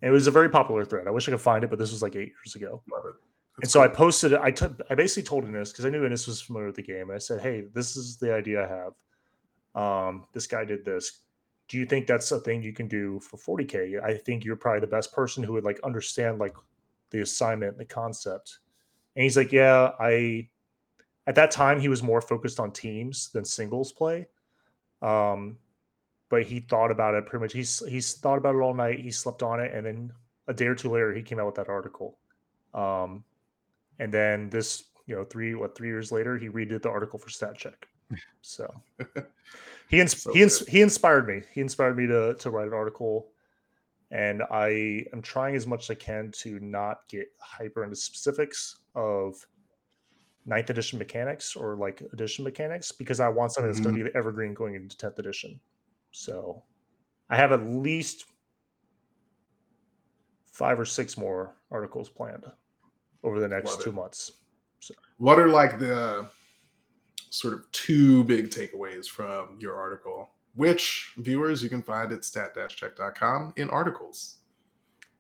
And it was a very popular thread. I wish I could find it, but this was like eight years ago. Love it and so I posted it. I took I basically told Innes because I knew Innes was familiar with the game. I said, Hey, this is the idea I have. Um, this guy did this. Do you think that's a thing you can do for 40k? I think you're probably the best person who would like understand like the assignment, the concept. And he's like, Yeah, I at that time he was more focused on teams than singles play. Um, but he thought about it pretty much. He's he's thought about it all night. He slept on it, and then a day or two later, he came out with that article. Um, and then this you know three what three years later he redid the article for stat check. So he ins- so he, ins- he inspired me. He inspired me to to write an article. And i am trying as much as i can to not get hyper into specifics of ninth edition mechanics or like edition mechanics because i want something that's mm-hmm. going to be evergreen going into 10th edition. So i have at least five or six more articles planned over the next two months. So. What are like the sort of two big takeaways from your article? Which viewers you can find at stat-check.com in articles.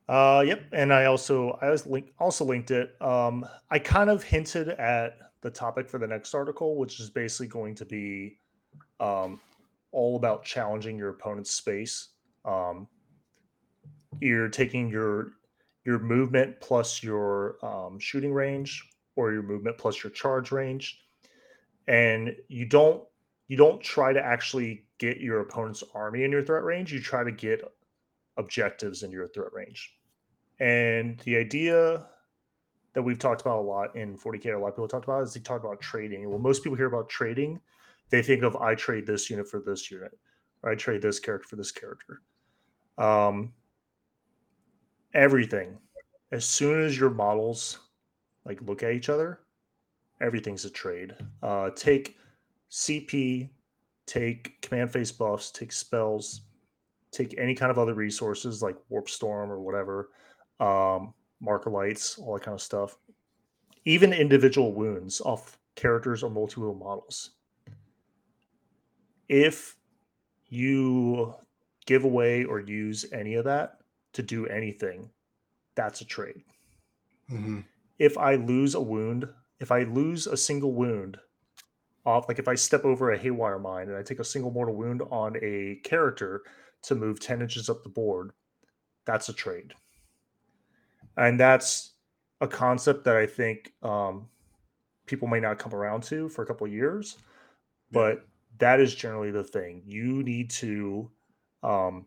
Uh, yep, and I also I was link, also linked it. Um, I kind of hinted at the topic for the next article, which is basically going to be um, all about challenging your opponent's space. Um, you're taking your your movement plus your um, shooting range or your movement plus your charge range. And you don't you don't try to actually get your opponent's army in your threat range. You try to get objectives in your threat range. And the idea that we've talked about a lot in 40k a lot of people talked about is they talk about trading. Well most people hear about trading. They think of i trade this unit for this unit. Or i trade this character for this character. Um, everything as soon as your models like look at each other everything's a trade uh, take cp take command phase buffs, take spells, take any kind of other resources like warp storm or whatever, um, marker lights, all that kind of stuff. Even individual wounds off characters or multi-wound models. If you give away or use any of that to do anything, that's a trade. Mm-hmm. If I lose a wound, if I lose a single wound off, like if I step over a haywire mine and I take a single mortal wound on a character to move 10 inches up the board, that's a trade. And that's a concept that I think um, people may not come around to for a couple of years, but that is generally the thing. You need to, um,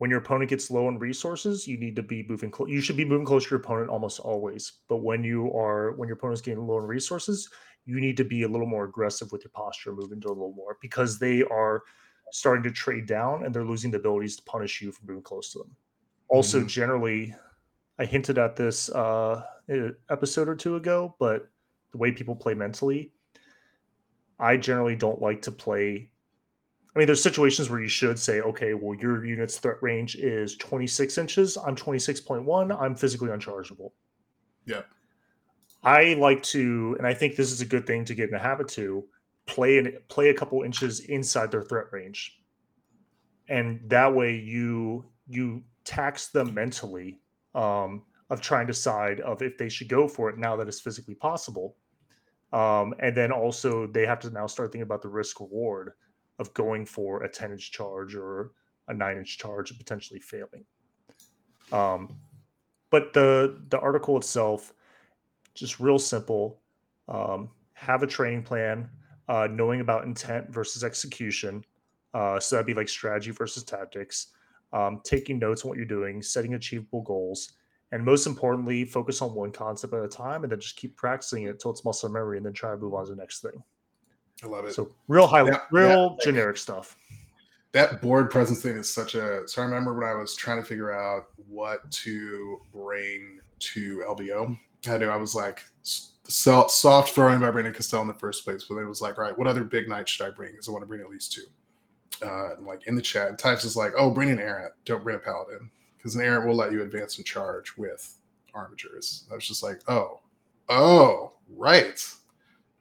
when your opponent gets low on resources, you need to be moving. Clo- you should be moving close to your opponent almost always. But when you are, when your opponent's getting low on resources, you need to be a little more aggressive with your posture, moving to a little more because they are starting to trade down and they're losing the abilities to punish you for moving close to them. Also, Mhm. generally, I hinted at this uh, episode or two ago, but the way people play mentally, I generally don't like to play. I mean, there's situations where you should say, okay, well, your unit's threat range is 26 inches. I'm 26.1. I'm physically unchargeable. Yeah. I like to, and I think this is a good thing to get in the habit to play and play a couple inches inside their threat range, and that way you you tax them mentally um, of trying to decide of if they should go for it now that it's physically possible, um, and then also they have to now start thinking about the risk reward of going for a 10 inch charge or a 9 inch charge and potentially failing. Um, but the the article itself just real simple. Um, have a training plan, uh, knowing about intent versus execution. Uh, so that'd be like strategy versus tactics. Um, taking notes on what you're doing, setting achievable goals, and most importantly, focus on one concept at a time, and then just keep practicing it until it's muscle memory, and then try to move on to the next thing. I love it. So real high, Yeah, real yeah. generic stuff. that board presence thing is such a so i remember when i was trying to figure out what to bring to LVO i knew i was like so, soft throwing by brandon castell in the first place but then it was like all right what other big knights should i bring? Because i want to bring at least two. Uh and like in the chat Typhus is like oh bring an errant. Don't bring a paladin. Because an errant will let you advance and charge with Armigers i was just like oh oh right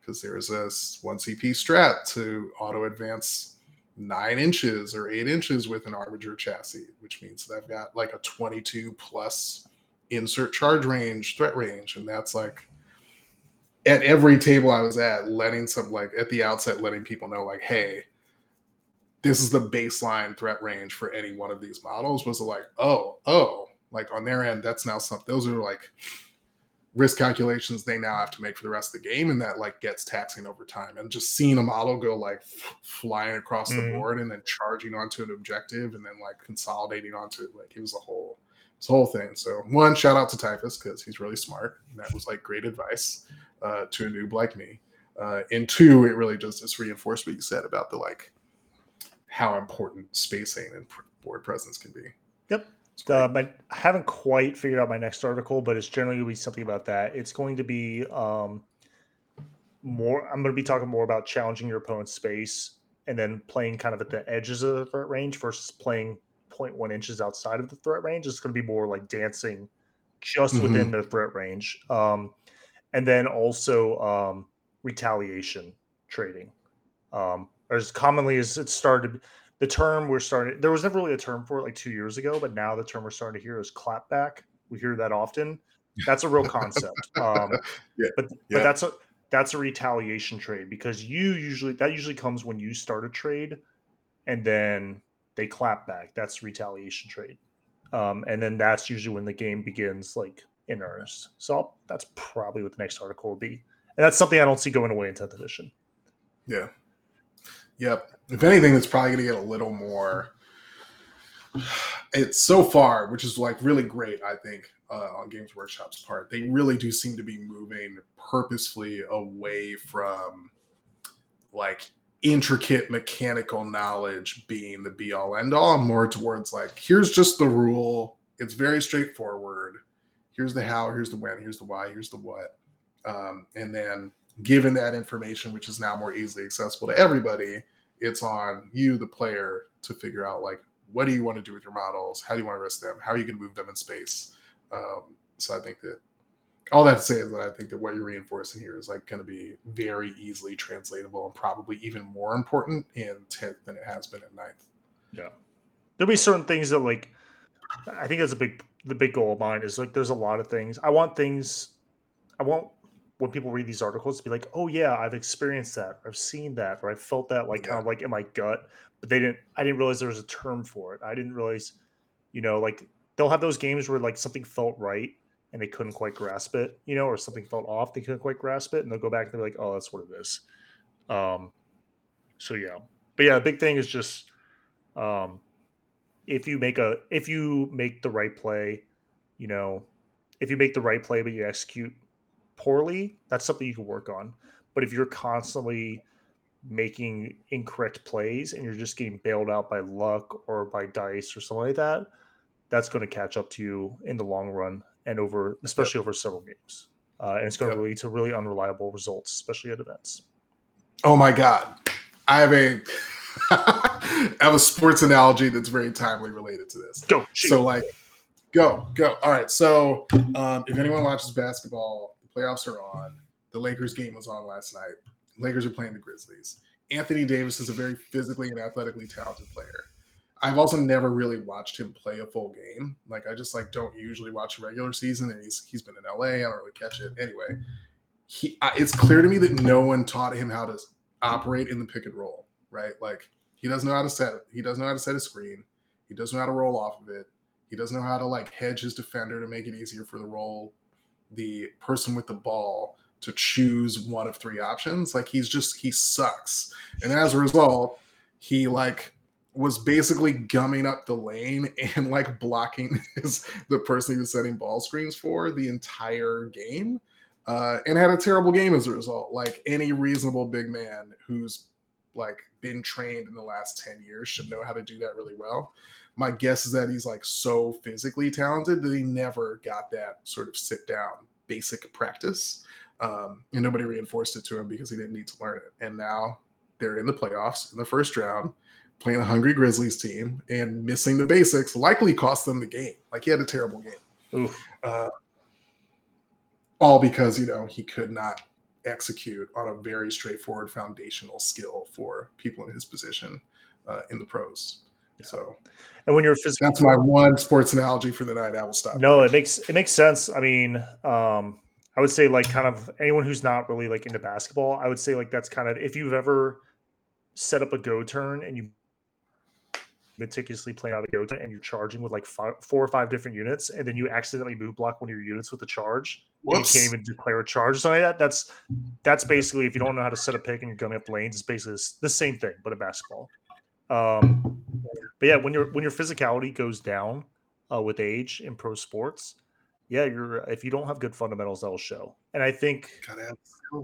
because there's this one cp strat to auto advance nine inches or eight inches with an Armiger chassis, which means that I've got like a 22 plus insert charge range, threat range. And that's like at every table I was at, letting some like at the outset, letting people know, like, hey, this is the baseline threat range for any one of these models was like, oh, oh, like on their end, that's now something those are like risk calculations they now have to make for the rest of the game and that like gets taxing over time. And just seeing a model go like f- flying across the Mhm. board and then charging onto an objective and then like consolidating onto it like it was a whole a whole thing. So one shout out to typhus because he's really smart. And that was like great advice uh, to a noob like me. Uh, and two it really does just reinforce what you said about the like how important spacing and pr- board presence can be. Yep. Uh, my, I haven't quite figured out my next article, but it's generally going to be something about that. It's going to be um, more. I'm going to be talking more about challenging your opponent's space and then playing kind of at the edges of the threat range versus playing 0.1 inches outside of the threat range. It's going to be more like dancing just within the threat range. Um, and then also um, retaliation trading. Um, as commonly as it started, the term we're starting there was never really a term for it like two years ago but now the term we're starting to hear is clapback we hear that often. That's a real concept um Yeah, but yeah. but that's a that's a retaliation trade because you usually that usually comes when you start a trade and then they clap back. That's retaliation trade um and then that's usually when the game begins like in earnest. So I'll, that's probably what the next article will be and that's something i don't see going away in 10th edition. Yeah. Yep. If anything, it's probably going to get a little more. It's so far, which is like really great, I think, uh, on Games Workshop's part. They really do seem to be moving purposefully away from like intricate mechanical knowledge being the be all end all, more towards like, here's just the rule. It's very straightforward. Here's the how, here's the when, here's the why, here's the what. Um, and then given that information, which is now more easily accessible to everybody, it's on you, the player, to figure out like what do you want to do with your models? How do you want to risk them? How are you going to move them in space? Um, so I think that all that to say is that I think that what you're reinforcing here is like going to be very easily translatable and probably even more important in 10th than it has been at ninth. Yeah. There'll be certain things that like I think that's a big the big goal of mine is like there's a lot of things. I want things I want when people read these articles to be like, oh yeah, I've experienced that, I've seen that, or I felt that like yeah. kind of like in my gut. But they didn't I didn't realize there was a term for it. I didn't realize, you know, like they'll have those games where like something felt right and they couldn't quite grasp it, you know, or something felt off, they couldn't quite grasp it, and they'll go back and they're like, oh, that's what it is. Um so yeah. But yeah, the big thing is just um if you make a if you make the right play, you know, if you make the right play but you execute poorly, that's something you can work on. But if you're constantly making incorrect plays and you're just getting bailed out by luck or by dice or something like that, that's going to catch up to you in the long run and over, especially yep. over several games. Uh, and it's going yep. to lead to really unreliable results, especially at events. Oh my God. I have a I have a sports analogy that's very timely related to this. Go. Shoot. So like go, go. All right. So um, if anyone watches basketball, playoffs are on. The Lakers game was on last night. Lakers are playing the Grizzlies. Anthony Davis is a very physically and athletically talented player. I've also never really watched him play a full game. Like I just like don't usually watch a regular season, and he's he's been in LA. I don't really catch it anyway. He, it's clear to me that no one taught him how to operate in the pick and roll right? Like he doesn't know how to set. He doesn't know how to set a screen. He doesn't know how to roll off of it. He doesn't know how to like hedge his defender to make it easier for the roll, the person with the ball to choose one of three options. Like he's just he sucks. And as a result, he like was basically gumming up the lane and like blocking his the person he was setting ball screens for the entire game. Uh, and had a terrible game as a result. Like any reasonable big man who's like been trained in the last 10 years should know how to do that really well. My guess is that he's like so physically talented that he never got that sort of sit down basic practice. Um, and nobody reinforced it to him because he didn't need to learn it. And now they're in the playoffs in the first round, playing a hungry Grizzlies team, and missing the basics likely cost them the game. Like he had a terrible game. Uh, all because, you know, he could not execute on a very straightforward foundational skill for people in his position uh, in the pros. So, and when you're physical, that's my one sports analogy for the night. I will stop. No, it makes it makes sense. I mean, um, I would say like kind of anyone who's not really like into basketball, I would say like that's kind of if you've ever set up a go turn and you meticulously plan out a go turn and you're charging with like five, four or five different units, and then you accidentally move block one of your units with a charge, you can't even declare a charge or something like that. That's that's basically if you don't know how to set a pick and you're coming up lanes, it's basically the same thing, but a basketball. Um, but yeah, when your when your physicality goes down uh, with age in pro sports, yeah, you're if you don't have good fundamentals, that'll show. And I think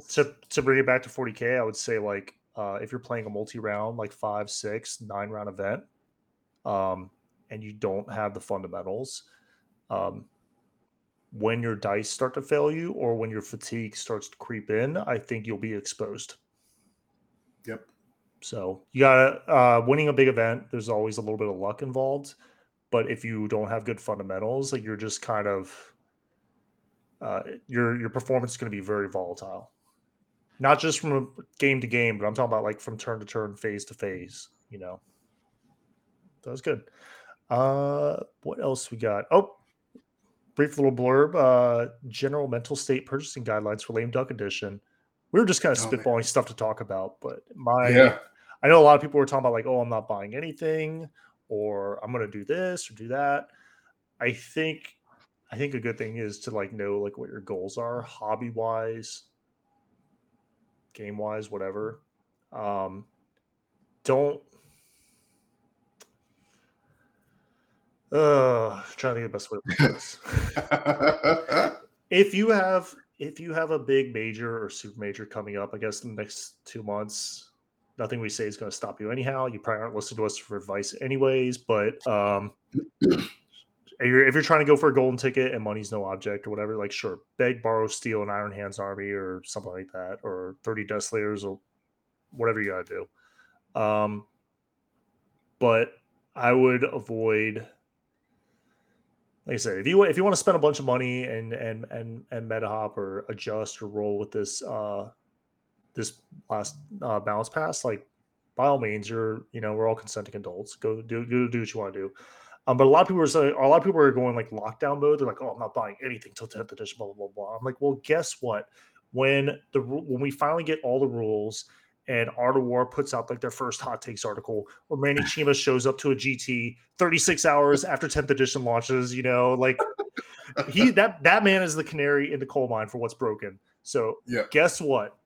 to to bring it back to 40k, I would say like uh, if you're playing a multi-round, like five, six, nine round event, um, and you don't have the fundamentals, um, when your dice start to fail you or when your fatigue starts to creep in, I think you'll be exposed. Yep. So you got to uh, winning a big event. There's always a little bit of luck involved, but if you don't have good fundamentals, like you're just kind of uh, your your performance is going to be very volatile. Not just from game to game, but I'm talking about like from turn to turn, phase to phase. You know, that was good. Uh, what else we got? Oh, brief little blurb uh, general mental state purchasing guidelines for lame duck edition we were just kind of oh, spitballing man. stuff to talk about but my yeah. i know a lot of people were talking about like oh i'm not buying anything or i'm going to do this or do that i think i think a good thing is to like know like what your goals are hobby wise game wise whatever um don't Uh, trying to think the best way to put this. if you have if you have a big major or super major coming up, I guess in the next two months, nothing we say is going to stop you anyhow. You probably aren't listening to us for advice anyways, but um, if you're, if you're trying to go for a golden ticket and money's no object or whatever, like sure, beg, borrow, steal an Iron Hands army or something like that, or 30 Desolators or whatever you got to do. Um, but I would avoid like I said, if you if you want to spend a bunch of money and and and and meta hop or adjust or roll with this uh this last uh balance pass, like by all means, you're you know we're all consenting adults. Go do do, do what you want to do. Um, but a lot of people are saying, a lot of people are going like lockdown mode. They're like, oh, I'm not buying anything till 10th edition, blah blah blah blah. I'm like, well, guess what? When the when we finally get all the rules and Art of War puts out like their first hot takes article, or Manny Cheema shows up to a GT 36 hours after 10th edition launches, you know, like he that that man is the canary in the coal mine for what's broken. So Yeah. guess what?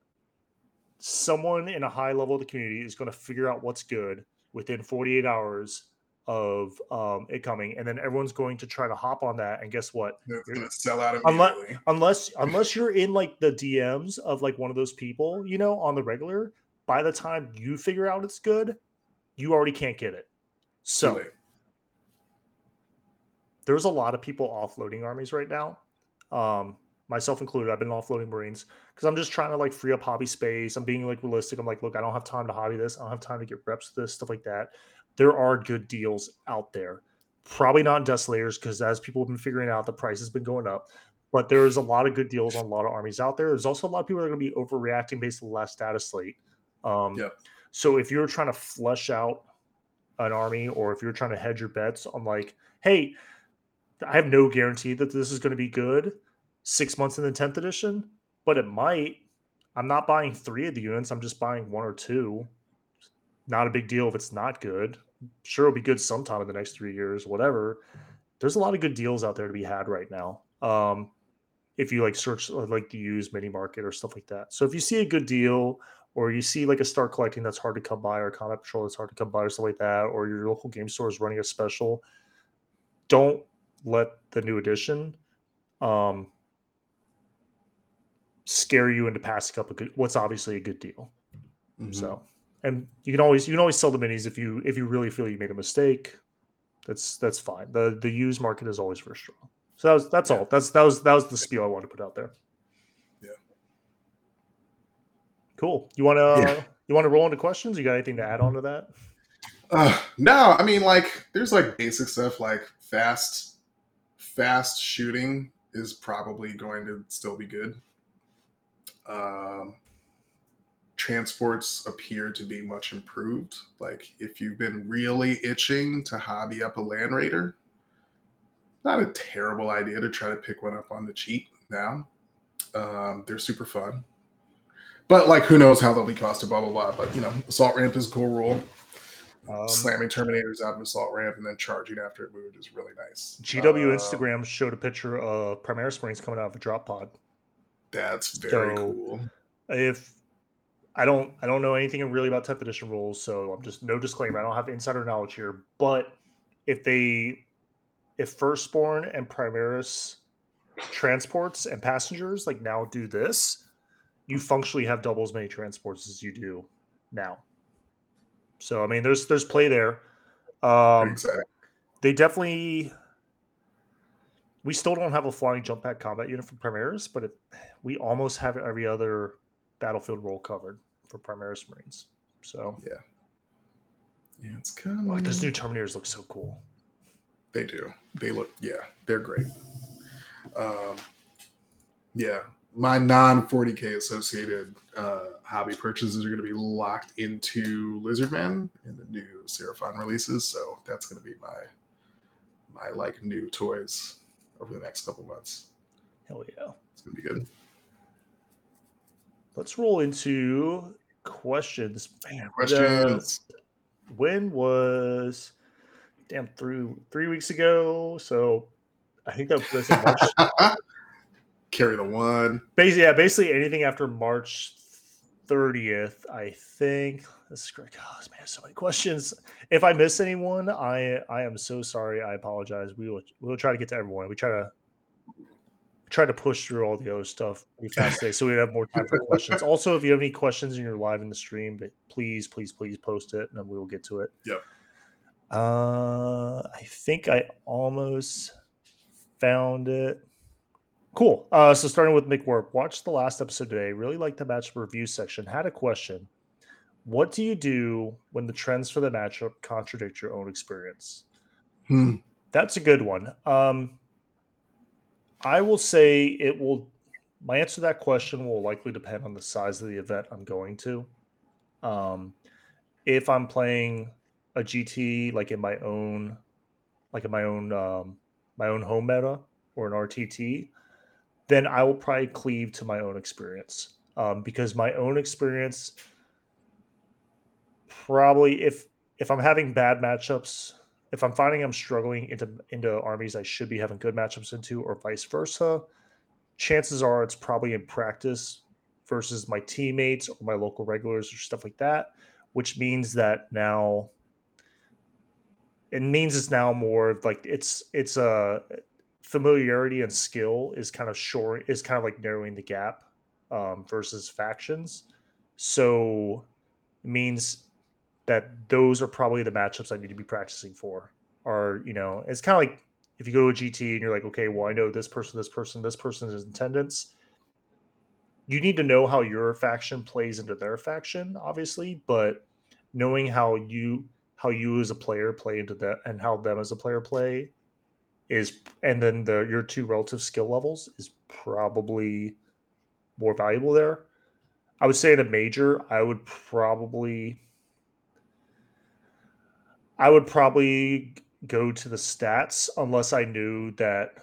Someone in a high level of the community is going to figure out what's good within 48 hours of um, it coming, and then everyone's going to try to hop on that. And guess what? It's gonna sell out Unless- immediately. unless unless you're in like the DMs of like one of those people, you know, on the regular, by the time you figure out it's good, you already can't get it. So there's a lot of people offloading armies right now, um, myself included. I've been offloading Marines because I'm just trying to like free up hobby space. I'm being like realistic. I'm like, look, I don't have time to hobby this. I don't have time to get reps with this stuff like that. There are good deals out there. Probably not in Desolators because as people have been figuring out, the price has been going up. But there's a lot of good deals on a lot of armies out there. There's also a lot of people that are going to be overreacting based on the last data slate. Um, Yep. So if you're trying to flush out an army, or if you're trying to hedge your bets on like, hey, I have no guarantee that this is going to be good six months in the 10th edition, but it might. I'm not buying three of the units. I'm just buying one or two. Not a big deal if it's not good. Sure, it'll be good sometime in the next three years, whatever. There's a lot of good deals out there to be had right now. Um, if you like search like the used mini market or stuff like that. So if you see a good deal or you see like a start collecting that's hard to come by or a combat patrol that's hard to come by or something like that, or your local game store is running a special, don't let the new edition um, scare you into passing up a good what's obviously a good deal. Mhm. So, and you can always you can always sell the minis if you if you really feel you made a mistake. That's that's fine. the The used market is always very strong. So that was that's Yeah. all. That's that was that was the spiel I wanted to put out there. Yeah. Cool. You want to Yeah. you want to roll into questions? You got anything to add on to that? Uh, no, I mean like there's like basic stuff like fast, fast shooting is probably going to still be good. Um, transports appear to be much improved. Like if you've been really itching to hobby up a Land Raider, not a terrible idea to try to pick one up on the cheap now. Um, they're super fun. But like who knows how they'll be costed, blah blah blah. But you know, assault ramp is a cool rule Um, slamming Terminators out of assault ramp and then charging after it moved is really nice. GW Uh, Instagram showed a picture of Primaris Marines coming out of a drop pod. That's very So- cool. if I don't I don't know anything really about 10th edition rules, so I'm just no disclaimer. I don't have insider knowledge here. But if they if Firstborn and Primaris transports and passengers like now do this, you functionally have double as many transports as you do now. So I mean there's there's play there. Um exactly. they definitely we still don't have a flying jump pack combat unit for Primaris, but it, we almost have every other battlefield role covered for Primaris Marines. So Yeah, yeah, it's kind of like those new Terminators look so cool. They do. They look. Yeah, they're great. Um, yeah, my non 40k associated uh, hobby purchases are going to be locked into Lizardman in the new Seraphon releases, so that's going to be my my like new toys over the next couple months. Hell yeah. It's going to be good. Let's roll into questions. Man, the- Questions. when was damn through three weeks ago? So I think that was March Carry the one. basically, yeah, basically anything after March 30th, I think. This is great. Oh, man, so many questions. If I miss anyone, I I am so sorry. I apologize. We will we'll try to get to everyone. We try to try to push through all the other stuff pretty fast today, so we have more time for questions. Also, if you have any questions and you're live in the stream, but please, please, please post it, and then we will get to it. Yep. Uh, I think I almost found it. Cool. Uh, so starting with McWarp, watched the last episode today. Really liked the match review section. Had a question. What do you do when the trends for the matchup contradict your own experience? Hmm. That's a good one. Um, I will say it will. My answer to that question will likely depend on the size of the event I'm going to. Um, if I'm playing a GT like in my own, like in my own, um, my own home meta or an RTT, then I will probably cleave to my own experience. Um, because my own experience probably if if I'm having bad matchups, if I'm finding I'm struggling into into armies I should be having good matchups into, or vice versa, chances are it's probably in practice versus my teammates or my local regulars or stuff like that, which means that now it means it's now more like it's it's a familiarity and skill is kind of short is kind of like narrowing the gap um, versus factions. So it means that those are probably the matchups I need to be practicing for. Are you know, it's kind of like if you go to a GT and you're like, okay, well, I know this person, this person, this person is in attendance. You need to know how your faction plays into their faction, obviously, but knowing how you how you as a player play into that and how them as a player play is and then the your two relative skill levels is probably more valuable there. I would say in a major, I would probably I would probably go to the stats unless I knew that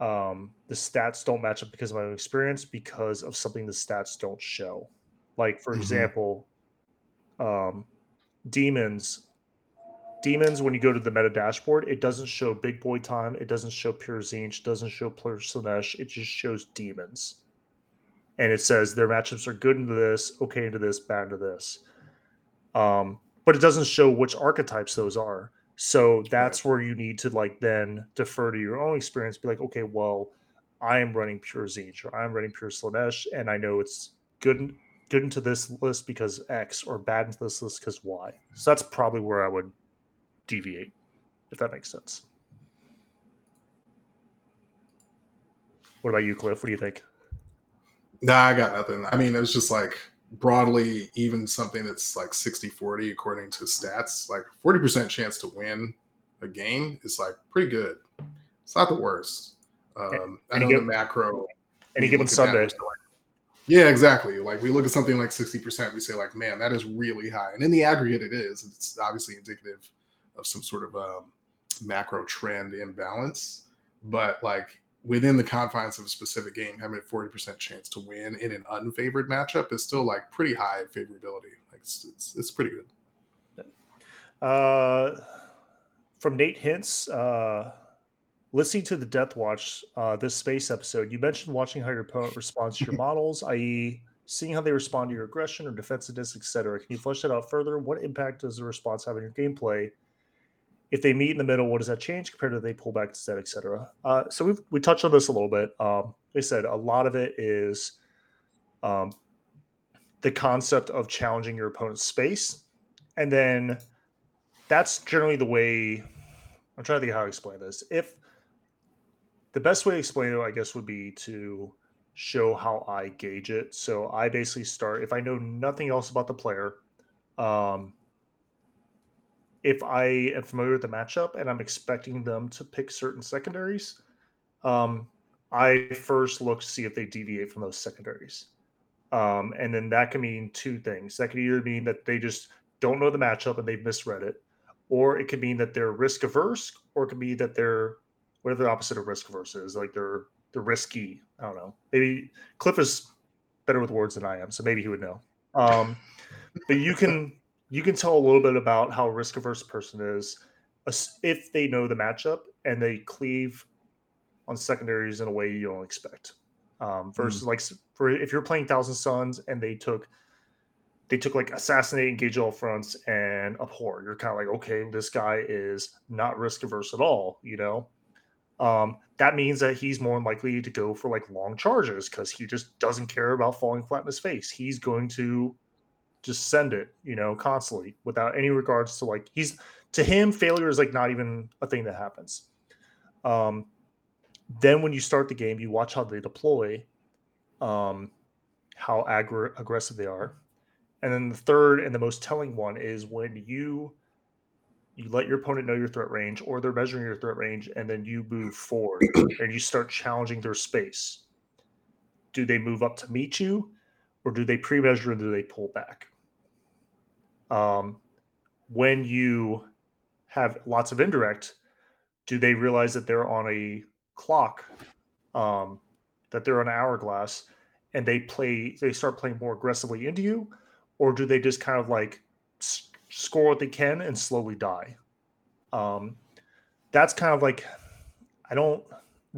um, the stats don't match up because of my own experience because of something the stats don't show. Like for mm-hmm. example, um, demons. Demons, when you go to the meta dashboard, it doesn't show big boy time. It doesn't show pure Tzeentch. Doesn't show pure Slaanesh. It just shows demons, and it says their matchups are good into this, okay into this, bad into this. Um, but it doesn't show which archetypes those are. So that's where you need to like then defer to your own experience. Be like, okay, well, I am running pure Tzeentch or I'm running pure Slaanesh, and I know it's good good into this list because X or bad into this list because Y. So that's probably where I would deviate, if that makes sense. What about you, Cliff? What do you think? Nah, I got nothing. I mean, it was just like broadly even something that's like 60 40 according to stats like 40% chance to win a game is like pretty good it's not the worst um i know given, the macro any given sunday like, yeah exactly like we look at something like 60% we say like man that is really high and in the aggregate it is it's obviously indicative of some sort of um, macro trend imbalance but like within the confines of a specific game, having a 40% chance to win in an unfavored matchup is still like pretty high favorability. Like it's, it's, it's pretty good. Uh, from Nate Hints, uh, listening to the Deathwatch, uh, this space episode, you mentioned watching how your opponent responds to your models, i.e., seeing how they respond to your aggression or defensiveness, etc. Can you flesh that out further? What impact does the response have on your gameplay? If they meet in the middle, what does that change compared to they pull back to set, etc. Uh, so we we touched on this a little bit. Um, like I said a lot of it is um, the concept of challenging your opponent's space, and then that's generally the way. I'm trying to think how to explain this. If the best way to explain it, I guess, would be to show how I gauge it. So I basically start if I know nothing else about the player. Um, if I am familiar with the matchup and I'm expecting them to pick certain secondaries, um, I first look to see if they deviate from those secondaries. Um, and then that can mean two things. That could either mean that they just don't know the matchup and they've misread it, or it could mean that they're risk averse, or it could be that they're whatever the opposite of risk averse is, like they're they're risky. I don't know. Maybe Cliff is better with words than I am, so maybe he would know. Um, but you can you can tell a little bit about how risk averse person is if they know the matchup and they cleave on secondaries in a way you don't expect. Um, versus mm. like for if you're playing Thousand Sons and they took they took like assassinate, engage all fronts, and abhor. You're kind of like, okay, this guy is not risk averse at all. You know, um, that means that he's more likely to go for like long charges because he just doesn't care about falling flat in his face. He's going to just send it, you know, constantly without any regards to like he's to him failure is like not even a thing that happens. Um, then when you start the game, you watch how they deploy, um, how aggr- aggressive they are, And then the third and the most telling one is when you you let your opponent know your threat range or they're measuring your threat range and then you move forward and you start challenging their space. Do they move up to meet you or do they pre-measure or do they pull back? Um, when you have lots of indirect, do they realize that they're on a clock, um, that they're on an hourglass, and they play, they start playing more aggressively into you, or do they just kind of like s- score what they can and slowly die? Um, that's kind of like, I don't.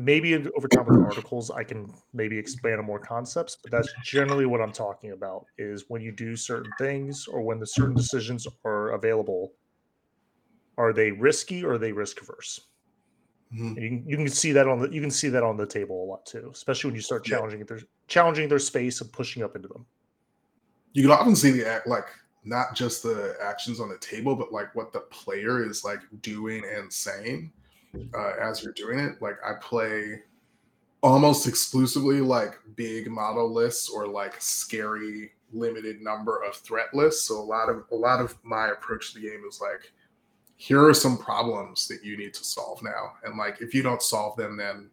Maybe over time with articles, I can maybe expand on more concepts, but that's generally what I'm talking about. Is when you do certain things or when the certain decisions are available, are they risky or are they risk averse? Mhm. You can, you can see that on the you can see that on the table a lot too, especially when you start Yeah. challenging their challenging their space and pushing up into them. You can often see the act like not just the actions on the table, but like what the player is like doing and saying uh, as you're doing it. Like I play almost exclusively like big model lists or like scary limited number of threat lists. So a lot of a lot of my approach to the game is like, here are some problems that you need to solve now, and like if you don't solve them, then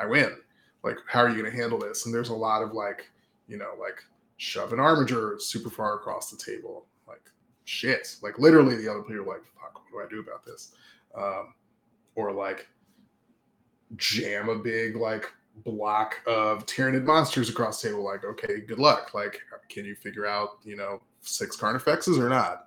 I win. Like how are you going to handle this? And there's a lot of like, you know, like shove an Armiger super far across the table, like shit. Like literally, the other player like, fuck, what do I do about this? Um, or like jam a big like block of Tyranid monsters across the table. Like, okay, good luck. Like, can you figure out, you know, six Carnifexes or not?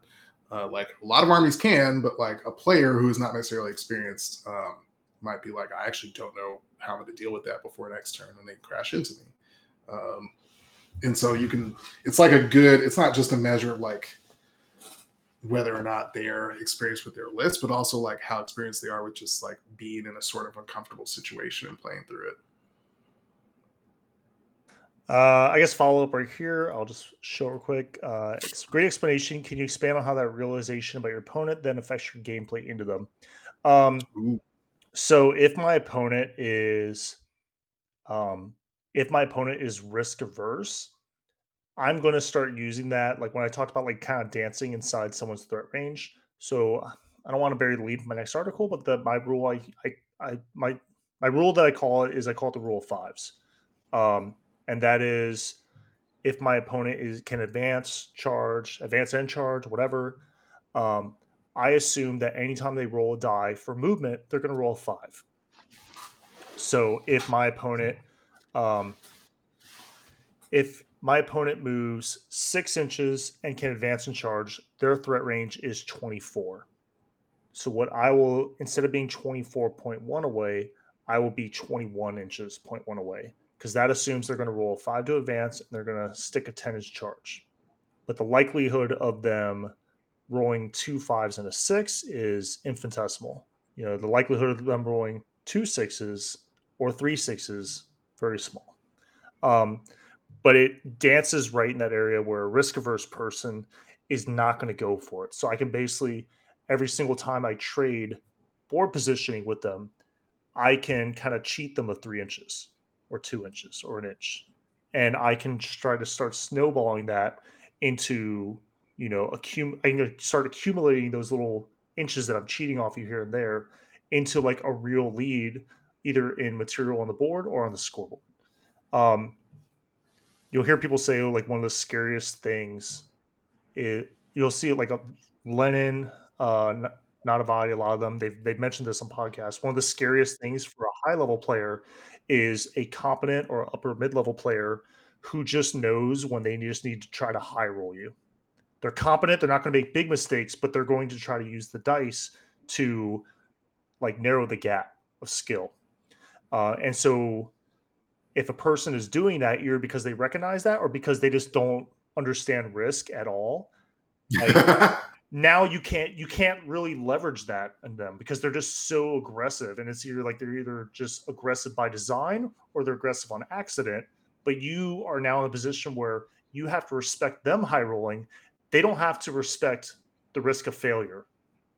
Uh, like a lot of armies can, but like a player who is not necessarily experienced um, might be like, I actually don't know how I'm going to deal with that before next turn, and they crash into me. Um, and so you can, it's like a good, it's not just a measure of like whether or not they're experienced with their list, but also like how experienced they are with just like being in a sort of uncomfortable situation and playing through it. Uh, I guess follow up right here. I'll just show real quick. Uh, it's great explanation. Can you expand on how that realization about your opponent then affects your gameplay into them? Um, Ooh. so if my opponent is, um, if my opponent is risk averse, I'm going to start using that. Like when I talked about like kind of dancing inside someone's threat range. So I don't want to bury the lead in my next article, but the my rule I I, I my my rule that I call it is I call it the rule of fives. Um, and that is if my opponent is can advance, charge, advance and charge, whatever. Um, I assume that anytime they roll a die for movement, they're going to roll a five. So if my opponent, um, if my opponent moves six inches and can advance and charge, their threat range is 24. So what I will instead of being 24.1 away, I will be 21 inches 0.1 away because that assumes they're going to roll five to advance and they're going to stick a 10 inch charge. But the likelihood of them rolling two fives and a six is infinitesimal. You know, the likelihood of them rolling two sixes or three sixes very small. Um, but it dances right in that area where a risk averse person is not going to go for it. So I can basically every single time I trade board positioning with them, I can kind of cheat them of three inches or two inches or an inch. And I can try to start snowballing that into, you know, accum- I can start accumulating those little inches that I'm cheating off you here and there into like a real lead, either in material on the board or on the scoreboard. Um, you'll hear people say, like one of the scariest things is you'll see it like a Lenin, uh, Nanavati, a lot of them, they've, they've mentioned this on podcasts. One of the scariest things for a high level player is a competent or upper mid level player who just knows when they just need to try to high roll you. They're competent, they're not going to make big mistakes, but they're going to try to use the dice to like narrow the gap of skill. Uh, and so if a person is doing that either because they recognize that or because they just don't understand risk at all, like, now you can't you can't really leverage that in them because they're just so aggressive and it's either like they're either just aggressive by design or they're aggressive on accident but you are now in a position where you have to respect them high rolling they don't have to respect the risk of failure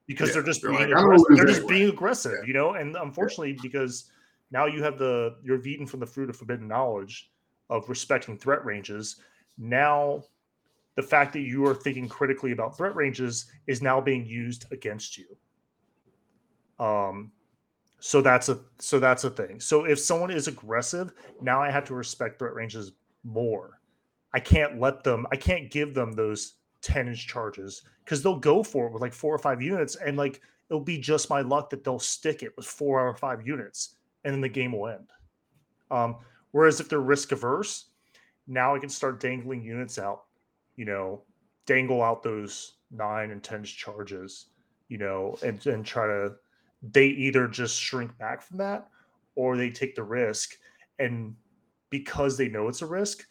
because Yeah, they're just they're being like, aggressive. they're just anyway." being aggressive Yeah. you know and unfortunately because now you have the you're eating from the fruit of forbidden knowledge of respecting threat ranges now the fact that you are thinking critically about threat ranges is now being used against you. Um, so that's a so that's a thing. So if someone is aggressive, now I have to respect threat ranges more. I can't let them. I can't give them those ten inch charges because they'll go for it with like four or five units, and like it'll be just my luck that they'll stick it with four or five units, and then the game will end. Um, whereas if they're risk averse, now I can start dangling units out. You know, dangle out those nine and ten charges. You know, and and try to they either just shrink back from that or they take the risk and because they know it's a risk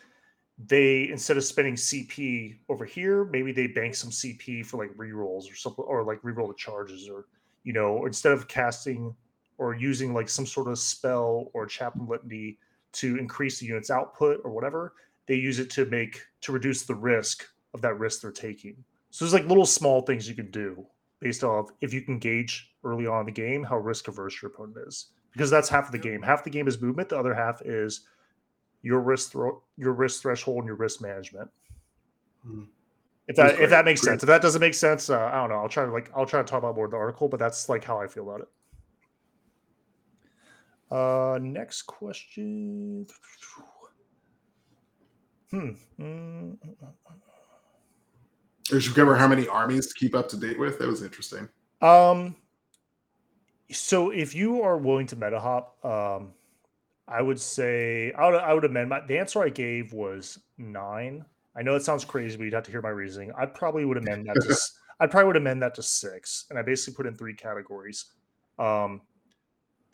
they instead of spending cp over here maybe they bank some cp for like rerolls or something or like reroll the charges or you know instead of casting or using like some sort of spell or chaplain litany to increase the unit's output or whatever they use it to make to reduce the risk of that risk they're taking so there's like little small things you can do based off if you can gauge early on in the game how risk averse your opponent is because that's half of the game. Half the game is movement. The other half is your risk thro- your risk threshold and your risk management. Hmm. If that if that makes sense. If that doesn't make sense, uh, I don't know. I'll try to like I'll try to talk about more of the article, but that's like how I feel about it. Uh, next question. Hmm. Mm, did you cover how many armies to keep up to date with? That was interesting. Um, so if you are willing to meta hop, um, I would say I would I would amend my the answer I gave was nine. I know it sounds crazy, but you'd have to hear my reasoning. I probably would amend that to I'd probably would amend that to six, and I basically put in three categories. Um,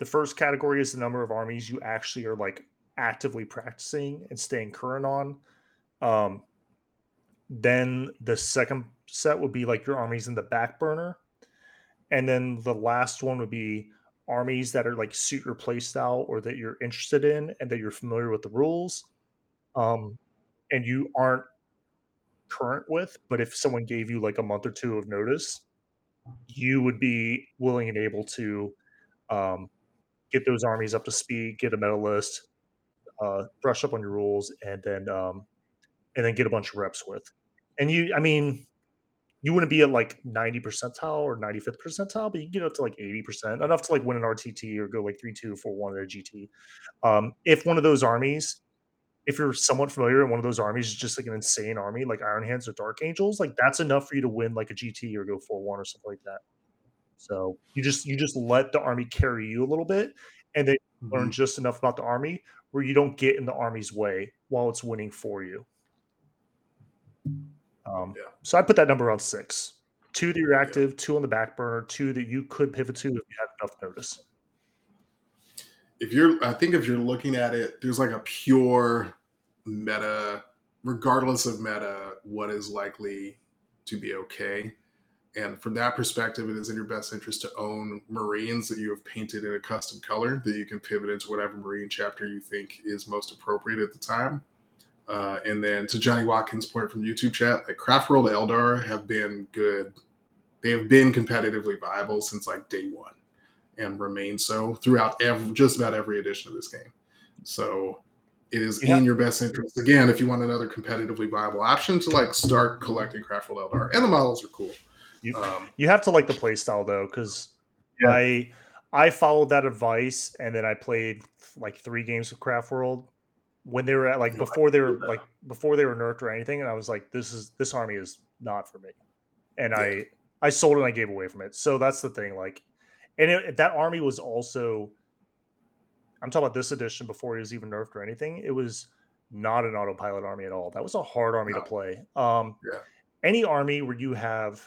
the first category is the number of armies you actually are like actively practicing and staying current on. Um, then the second set would be like your armies in the back burner. And then the last one would be armies that are like suit your play style or that you're interested in and that you're familiar with the rules. Um, and you aren't current with, but if someone gave you like a month or two of notice, you would be willing and able to um, get those armies up to speed, get a meta list, uh, brush up on your rules, and then um, and then get a bunch of reps with. And you, I mean, you wouldn't be at like 90 percentile or 95th percentile, but you get up to like 80%, enough to like win an RTT or go like 3 2 4 1 at a GT. Um, if one of those armies, if you're somewhat familiar, and one of those armies is just like an insane army, like Iron Hands or Dark Angels, like that's enough for you to win like a GT or go 4 1 or something like that. So you just you just let the army carry you a little bit and then mm-hmm. learn just enough about the army where you don't get in the army's way while it's winning for you. Um, yeah. So I put that number on six. Two that you're active, yeah. two on the back burner, two that you could pivot to if you had enough notice. If you're, I think if you're looking at it, there's like a pure meta, regardless of meta, what is likely to be okay. And from that perspective, it is in your best interest to own Marines that you have painted in a custom color that you can pivot into whatever Marine chapter you think is most appropriate at the time. Uh, and then to Johnny Watkins' point from YouTube chat, like Craft World Eldar have been good. They have been competitively viable since like day one and remain so throughout every, just about every edition of this game. So it is yeah. in your best interest, again, if you want another competitively viable option to like start collecting Craft World Eldar. And the models are cool. You, um, you have to like the playstyle though, because yeah. I I followed that advice and then I played like three games of Craft World when they were at like before they were like before they were nerfed or anything, and I was like, this is this army is not for me, and yeah. I I sold and I gave away from it. So that's the thing, like, and it, that army was also. I'm talking about this edition before it was even nerfed or anything. It was not an autopilot army at all. That was a hard army no. to play. Um, yeah. Any army where you have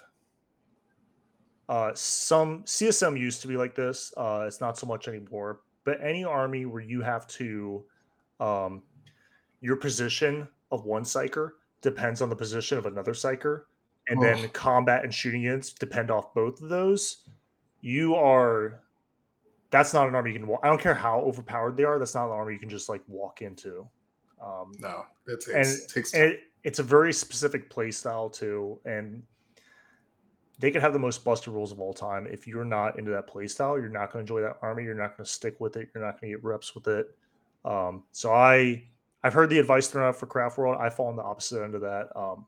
uh, some CSM used to be like this. Uh, it's not so much anymore. But any army where you have to um, your position of one psyker depends on the position of another psyker, and oh. then combat and shooting units depend off both of those. You are that's not an army you can walk. I don't care how overpowered they are. That's not an army you can just like walk into. Um, no, it takes, and, takes and it, it's a very specific play style too, and they can have the most busted rules of all time. If you're not into that play style, you're not going to enjoy that army. You're not going to stick with it. You're not going to get reps with it. Um, so I I've heard the advice thrown out for Craft World. I fall on the opposite end of that. Um,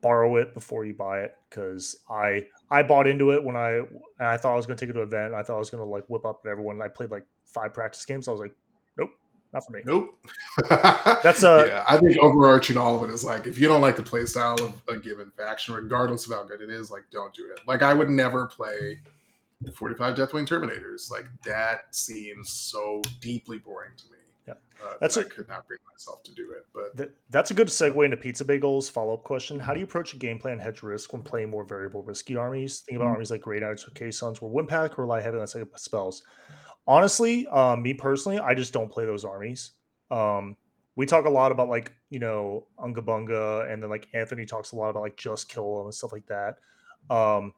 borrow it before you buy it because I I bought into it when I I thought I was going to take it to an event. I thought I was going to like whip up everyone. I played like five practice games. I was like, not for me. Nope. That's a yeah. I think overarching all of it is like if you don't like the play style of a given faction, regardless of how good it is, like don't do it. Like I would never play 45 Deathwing Terminators. Like that seems so deeply boring to me. Yeah. Uh, That's that a- I could not bring myself to do it. But Th- that's a good segue into Pizza Bagels follow up question. How do you approach a game plan hedge risk when playing more variable risky armies? Think about Mhm. armies like Grey Knights or K Sons where Wimpack rely heavily on second spells. Honestly, um, me personally, I just don't play those armies. Um, we talk a lot about like, you know, Unga Bunga, and then like Anthony talks a lot about like just kill them and stuff like that. Um,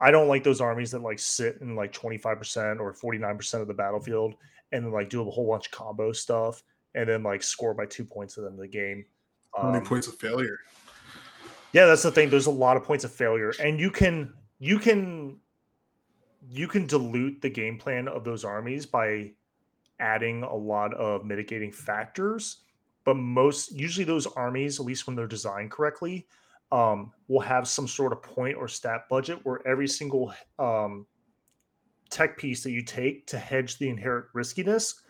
I don't like those armies that like sit in like 25% or 49% of the battlefield and then like do a whole bunch of combo stuff and then like score by two points at the end of the game. how many Um, points of failure? yeah, that's the thing. There's a lot of points of failure, and you can you can you can dilute the game plan of those armies by adding a lot of mitigating factors. But most usually those armies, at least when they're designed correctly, um, will have some sort of point or stat budget where every single um, tech piece that you take to hedge the inherent riskiness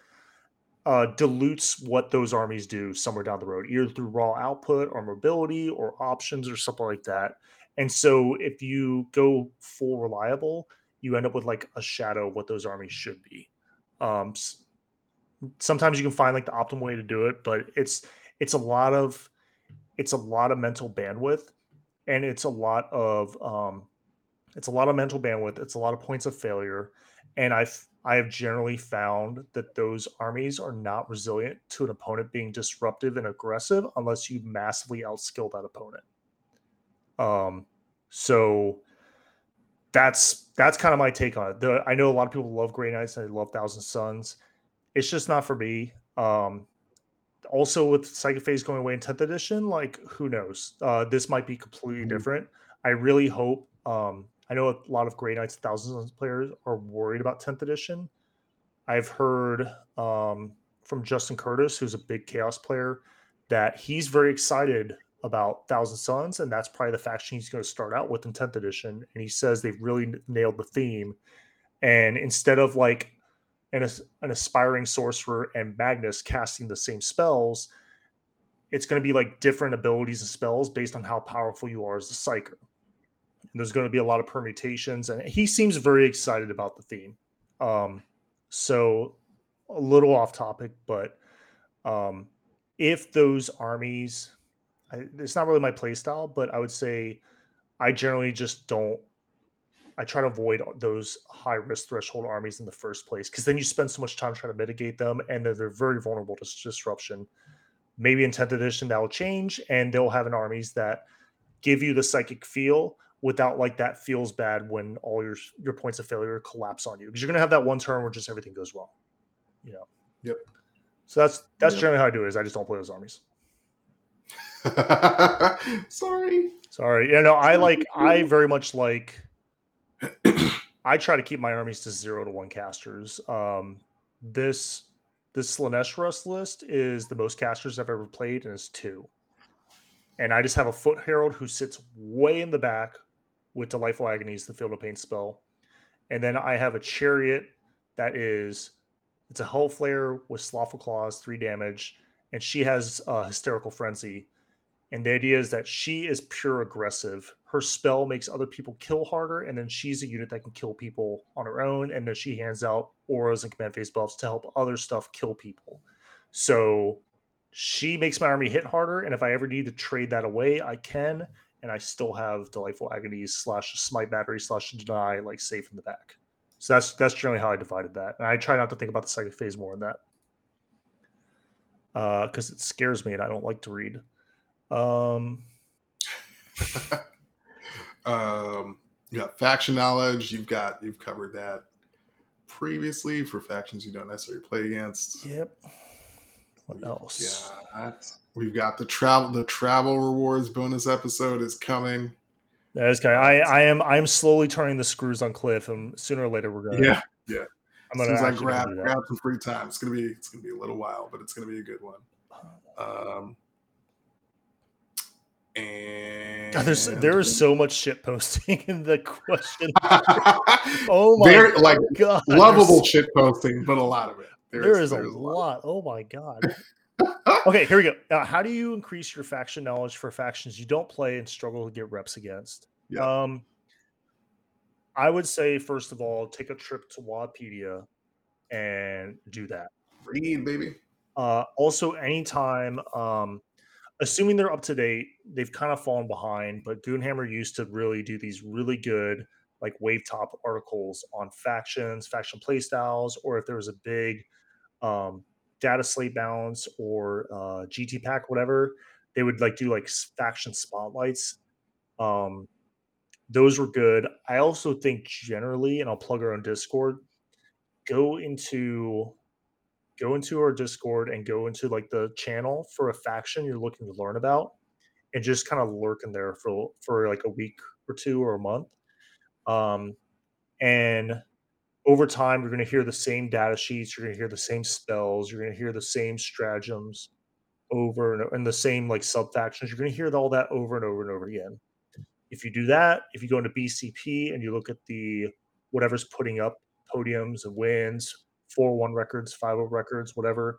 uh, dilutes what those armies do somewhere down the road, either through raw output or mobility or options or something like that. And so if you go full reliable, you end up with like a shadow of what those armies should be. Um, sometimes you can find like the optimal way to do it, but it's it's a lot of it's a lot of mental bandwidth, and it's a lot of um, it's a lot of mental bandwidth. It's a lot of points of failure, and I've I have generally found that those armies are not resilient to an opponent being disruptive and aggressive unless you massively outskill that opponent. Um, so that's that's kind of my take on it. The, I know a lot of people love Grey Knights and they love Thousand Sons. It's just not for me. Um, also, with Psychic Phase going away in 10th edition, like who knows? Uh, this might be completely Mhm. different. I really hope. Um, I know a lot of Grey Knights, Thousand Sons players are worried about 10th edition. I've heard um, from Justin Curtis, who's a big Chaos player, that he's very excited about Thousand Sons, and that's probably the faction he's going to start out with in 10th edition. And he says they've really nailed the theme. And instead of like an, an aspiring sorcerer and Magnus casting the same spells, it's going to be like different abilities and spells based on how powerful you are as a psyker. And there's going to be a lot of permutations, and he seems very excited about the theme. Um, so a little off topic, but um, if those armies, I, it's not really my play style, but I would say I generally just don't. I try to avoid those high risk threshold armies in the first place because then you spend so much time trying to mitigate them, and then they're very vulnerable to disruption. Maybe in 10th edition that will change, and they'll have an armies that give you the psychic feel without like that feels bad when all your your points of failure collapse on you because you're gonna have that one turn where just everything goes wrong. You know. Yep. So that's that's Yep. generally how I do it. Is I just don't play those armies. Sorry. Sorry. You know, I like I very much like I try to keep my armies to zero to one casters. Um this this Slaanesh Rust list is the most casters I've ever played, and it's two. And I just have a foot herald who sits way in the back with Delightful Agonies, the Field of Pain spell. And then I have a chariot that is it's a Hellflayer with Slothful Claws, three damage, and she has uh, Hysterical Frenzy. And the idea is that she is pure aggressive. Her spell makes other people kill harder, and then she's a unit that can kill people on her own. And then she hands out auras and command phase buffs to help other stuff kill people. So she makes my army hit harder. And if I ever need to trade that away, I can. And I still have delightful agonies slash smite battery slash deny like safe in the back. So that's that's generally how I divided that. And I try not to think about the second phase more than that. Uh, because it scares me and I don't like to read. Um, um, you got faction knowledge. You've got you've covered that previously for factions you don't necessarily play against. yep. What else? Yeah, we've got the travel the travel rewards bonus episode is coming. That is guy. I I am I am slowly turning the screws on Cliff, and sooner or later we're gonna. Yeah, yeah. I'm gonna soon as I grab grab some free time, it's gonna be it's gonna be a little while, but it's gonna be a good one. Um, God, there's there is so much shit posting in the question. oh my They're, like god, lovable there's- shit posting, but a lot of it. There is a there's lot. Oh my god. okay, here we go. Now, how do you increase your faction knowledge for factions you don't play and struggle to get reps against? Yeah. Um, I would say first of all, take a trip to Wikipedia and do that. Read, baby. Uh, also, anytime, um, assuming they're up to date, they've kind of fallen behind, but Goonhammer used to really do these really good, like wave top articles on factions, faction playstyles, or if there was a big um, data slate balance or uh, GT pack, whatever, they would like do like faction spotlights. Um, those were good. I also think generally, and I'll plug our own Discord, go into go into our Discord and go into like the channel for a faction you're looking to learn about, and just kind of lurk in there for for like a week or two or a month. Um, and over time, you're going to hear the same data sheets. You're going to hear the same spells. You're going to hear the same stratagems over and, and the same like sub factions. You're going to hear all that over and over and over again. If you do that, if you go into BCP and you look at the whatever's putting up podiums and wins, 4 1 records, 5 0 records, whatever,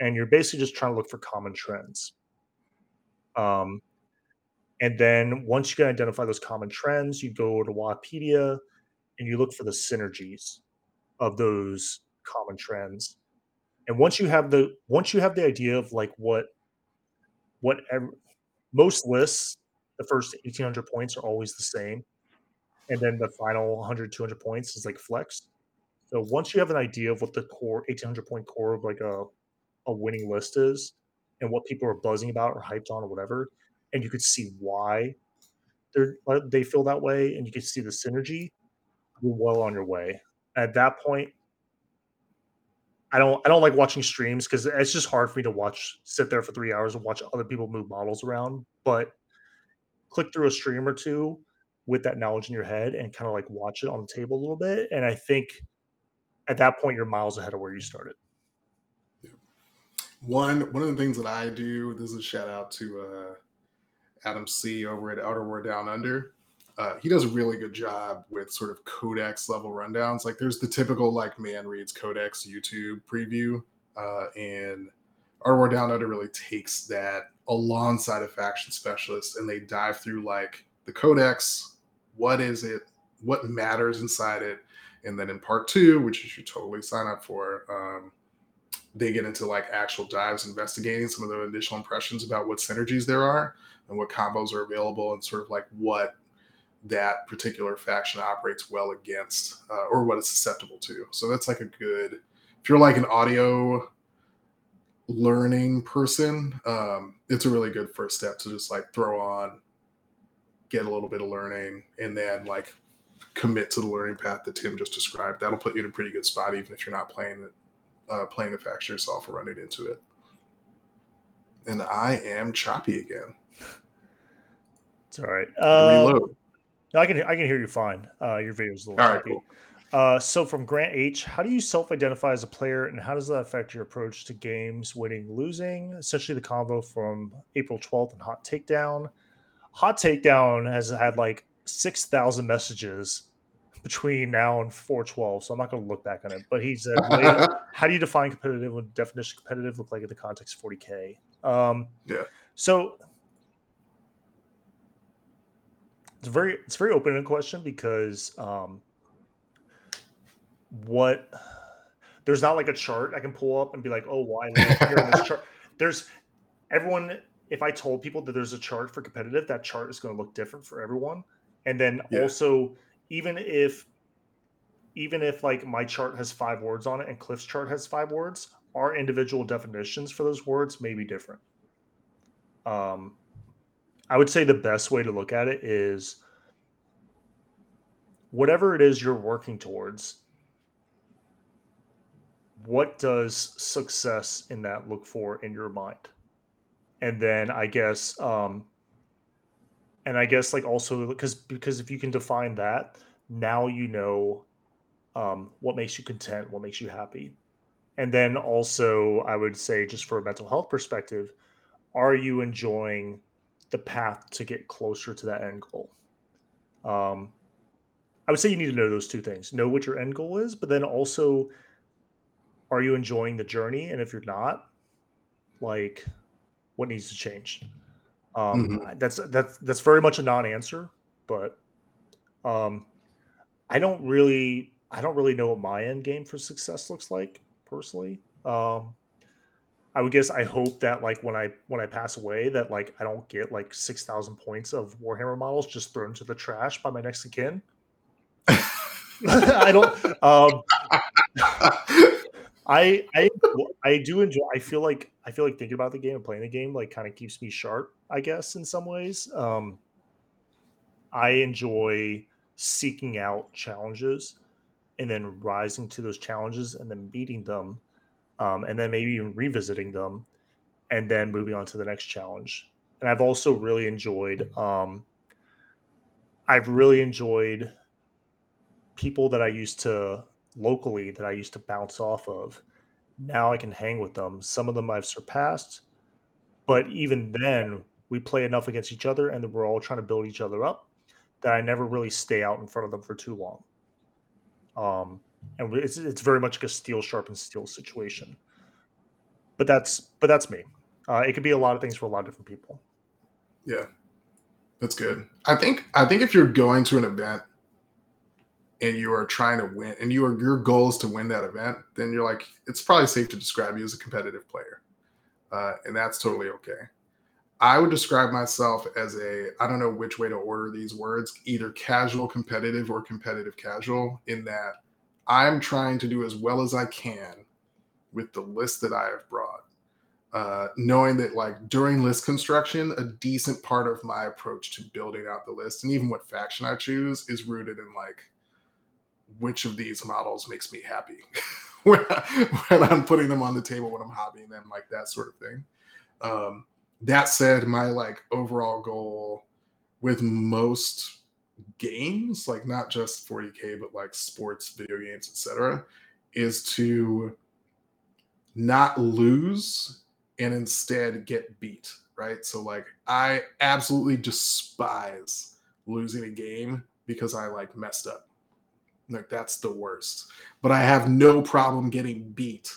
and you're basically just trying to look for common trends. Um, and then once you can identify those common trends, you go to Wikipedia and you look for the synergies of those common trends. And once you have the once you have the idea of like what what ev- most lists, the first 1800 points are always the same. And then the final 100, 200 points is like flex. So once you have an idea of what the core 1800 point core of like a, a winning list is and what people are buzzing about or hyped on or whatever, and you could see why they're they feel that way and you can see the synergy, you're well on your way. At that point, I don't I don't like watching streams because it's just hard for me to watch sit there for three hours and watch other people move models around. But click through a stream or two with that knowledge in your head and kind of like watch it on the table a little bit. And I think at that point you're miles ahead of where you started. One one of the things that I do, this is a shout out to uh, Adam C over at Art of War Down Under. Uh, he does a really good job with sort of codex level rundowns. Like there's the typical like man reads codex YouTube preview, uh, and Art of War Down Under really takes that alongside a faction specialist, and they dive through like the codex, what is it, what matters inside it, and then in part two, which you should totally sign up for. Um, they get into like actual dives investigating some of the initial impressions about what synergies there are and what combos are available and sort of like what that particular faction operates well against uh, or what it's susceptible to so that's like a good if you're like an audio learning person um, it's a really good first step to just like throw on get a little bit of learning and then like commit to the learning path that tim just described that'll put you in a pretty good spot even if you're not playing it uh, playing the faction yourself or running into it. And I am choppy again. It's all right. Uh, Reload. no, I can I can hear you fine. Uh, your video is a little All right, choppy. cool. Uh, so from Grant H, how do you self-identify as a player, and how does that affect your approach to games, winning, losing? Essentially, the combo from April 12th and Hot Takedown. Hot Takedown has had like six thousand messages between now and 412, so I'm not going to look back on it. But he said, "How do you define competitive? What definition of competitive look like in the context of 40k?" Um, Yeah. So it's very it's very open ended question because um, what there's not like a chart I can pull up and be like, oh, why well, here in this chart? There's everyone. If I told people that there's a chart for competitive, that chart is going to look different for everyone. And then Yeah. also, even if even if like my chart has five words on it and Cliff's chart has five words, our individual definitions for those words may be different. Um, I would say the best way to look at it is whatever it is you're working towards, what does success in that look for in your mind? And then I guess, um, and I guess like also because because if you can define that, now you know um, what makes you content, what makes you happy. And then also, I would say, just for a mental health perspective, are you enjoying the path to get closer to that end goal. Um, I would say you need to know those two things: know what your end goal is, but then also, are you enjoying the journey? And if you're not, like, what needs to change? Um, mm-hmm. That's that's that's very much a non-answer, but um, I don't really I don't really know what my end game for success looks like personally. Um, I would guess I hope that like when I when I pass away that like I don't get like six thousand points of Warhammer models just thrown to the trash by my next of kin. I don't. Um, I I I do enjoy. I feel like I feel like thinking about the game and playing the game like kind of keeps me sharp. I guess in some ways. Um, I enjoy seeking out challenges and then rising to those challenges and then beating them um, and then maybe even revisiting them and then moving on to the next challenge. And I've also really enjoyed, um, I've really enjoyed people that I used to locally that I used to bounce off of. Now I can hang with them. Some of them I've surpassed, but even then, we play enough against each other and we're all trying to build each other up that I never really stay out in front of them for too long. Um, and it's it's very much like a steel sharpens steel situation. But that's but that's me. Uh, it could be a lot of things for a lot of different people. Yeah, that's good. I think I think if you're going to an event and you are trying to win, and you are your goal is to win that event, then you're like it's probably safe to describe you as a competitive player, uh, and that's totally okay. I would describe myself as a I don't know which way to order these words, either casual competitive or competitive casual, in that I'm trying to do as well as I can with the list that I have brought. Uh, knowing that like during list construction, a decent part of my approach to building out the list and even what faction I choose is rooted in like which of these models makes me happy when, I'm putting them on the table when I'm hobbying them, like that sort of thing. Um, that said, my like overall goal with most games, like not just 40k, but like sports, video games, etc., is to not lose and instead get beat. Right. So like I absolutely despise losing a game because I like messed up. Like that's the worst. But I have no problem getting beat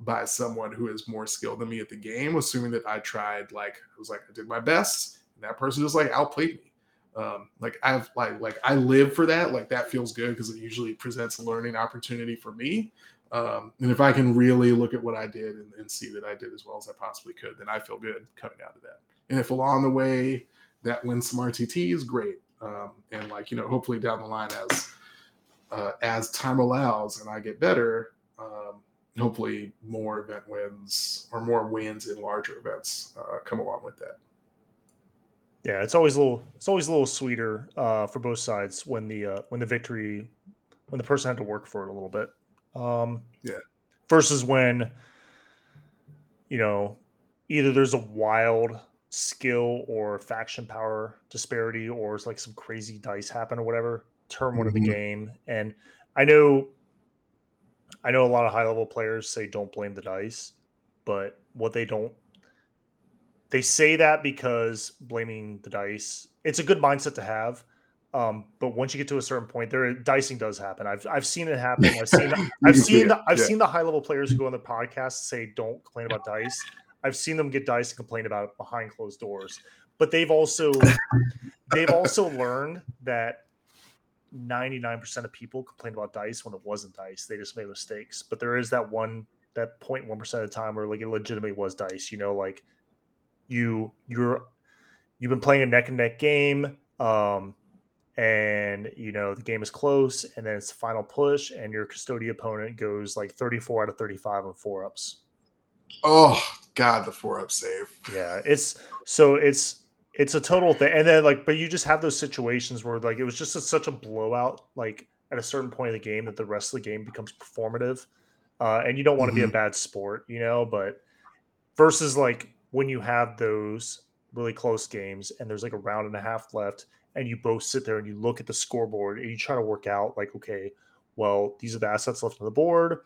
by someone who is more skilled than me at the game, assuming that I tried like I was like I did my best, and that person just like outplayed me. Um, like I've like like I live for that. Like that feels good because it usually presents a learning opportunity for me. Um, and if I can really look at what I did and, and, see that I did as well as I possibly could, then I feel good coming out of that. And if along the way that wins some is great. Um, and like you know, hopefully down the line as uh, as time allows and I get better, um, hopefully more event wins or more wins in larger events uh, come along with that. Yeah, it's always a little it's always a little sweeter uh, for both sides when the uh, when the victory when the person had to work for it a little bit. Um, yeah. Versus when you know either there's a wild skill or faction power disparity or it's like some crazy dice happen or whatever turn one mm-hmm. of the mm-hmm. game and i know I know a lot of high level players say don't blame the dice, but what they don't they say that because blaming the dice it's a good mindset to have. Um, but once you get to a certain point, there dicing does happen. I've I've seen it happen. I've seen I've seen the, I've yeah. seen the high level players who go on the podcast say don't complain about dice. I've seen them get dice and complain about it behind closed doors. But they've also they've also learned that 99% of people complained about dice when it wasn't dice. They just made mistakes. But there is that one that 0.1% of the time where like it legitimately was dice, you know, like you you're you've been playing a neck and neck game um and you know the game is close and then it's the final push and your custodian opponent goes like 34 out of 35 on four ups. Oh god, the four up save. Yeah, it's so it's it's a total thing. And then like, but you just have those situations where like it was just a, such a blowout, like at a certain point of the game that the rest of the game becomes performative. Uh, and you don't want to mm-hmm. be a mm-hmm. bad sport, you know, but versus like when you have those really close games and there's like a round and a half left and you both sit there and you look at the scoreboard and you try to work out like, okay, well, these are the assets left on the board.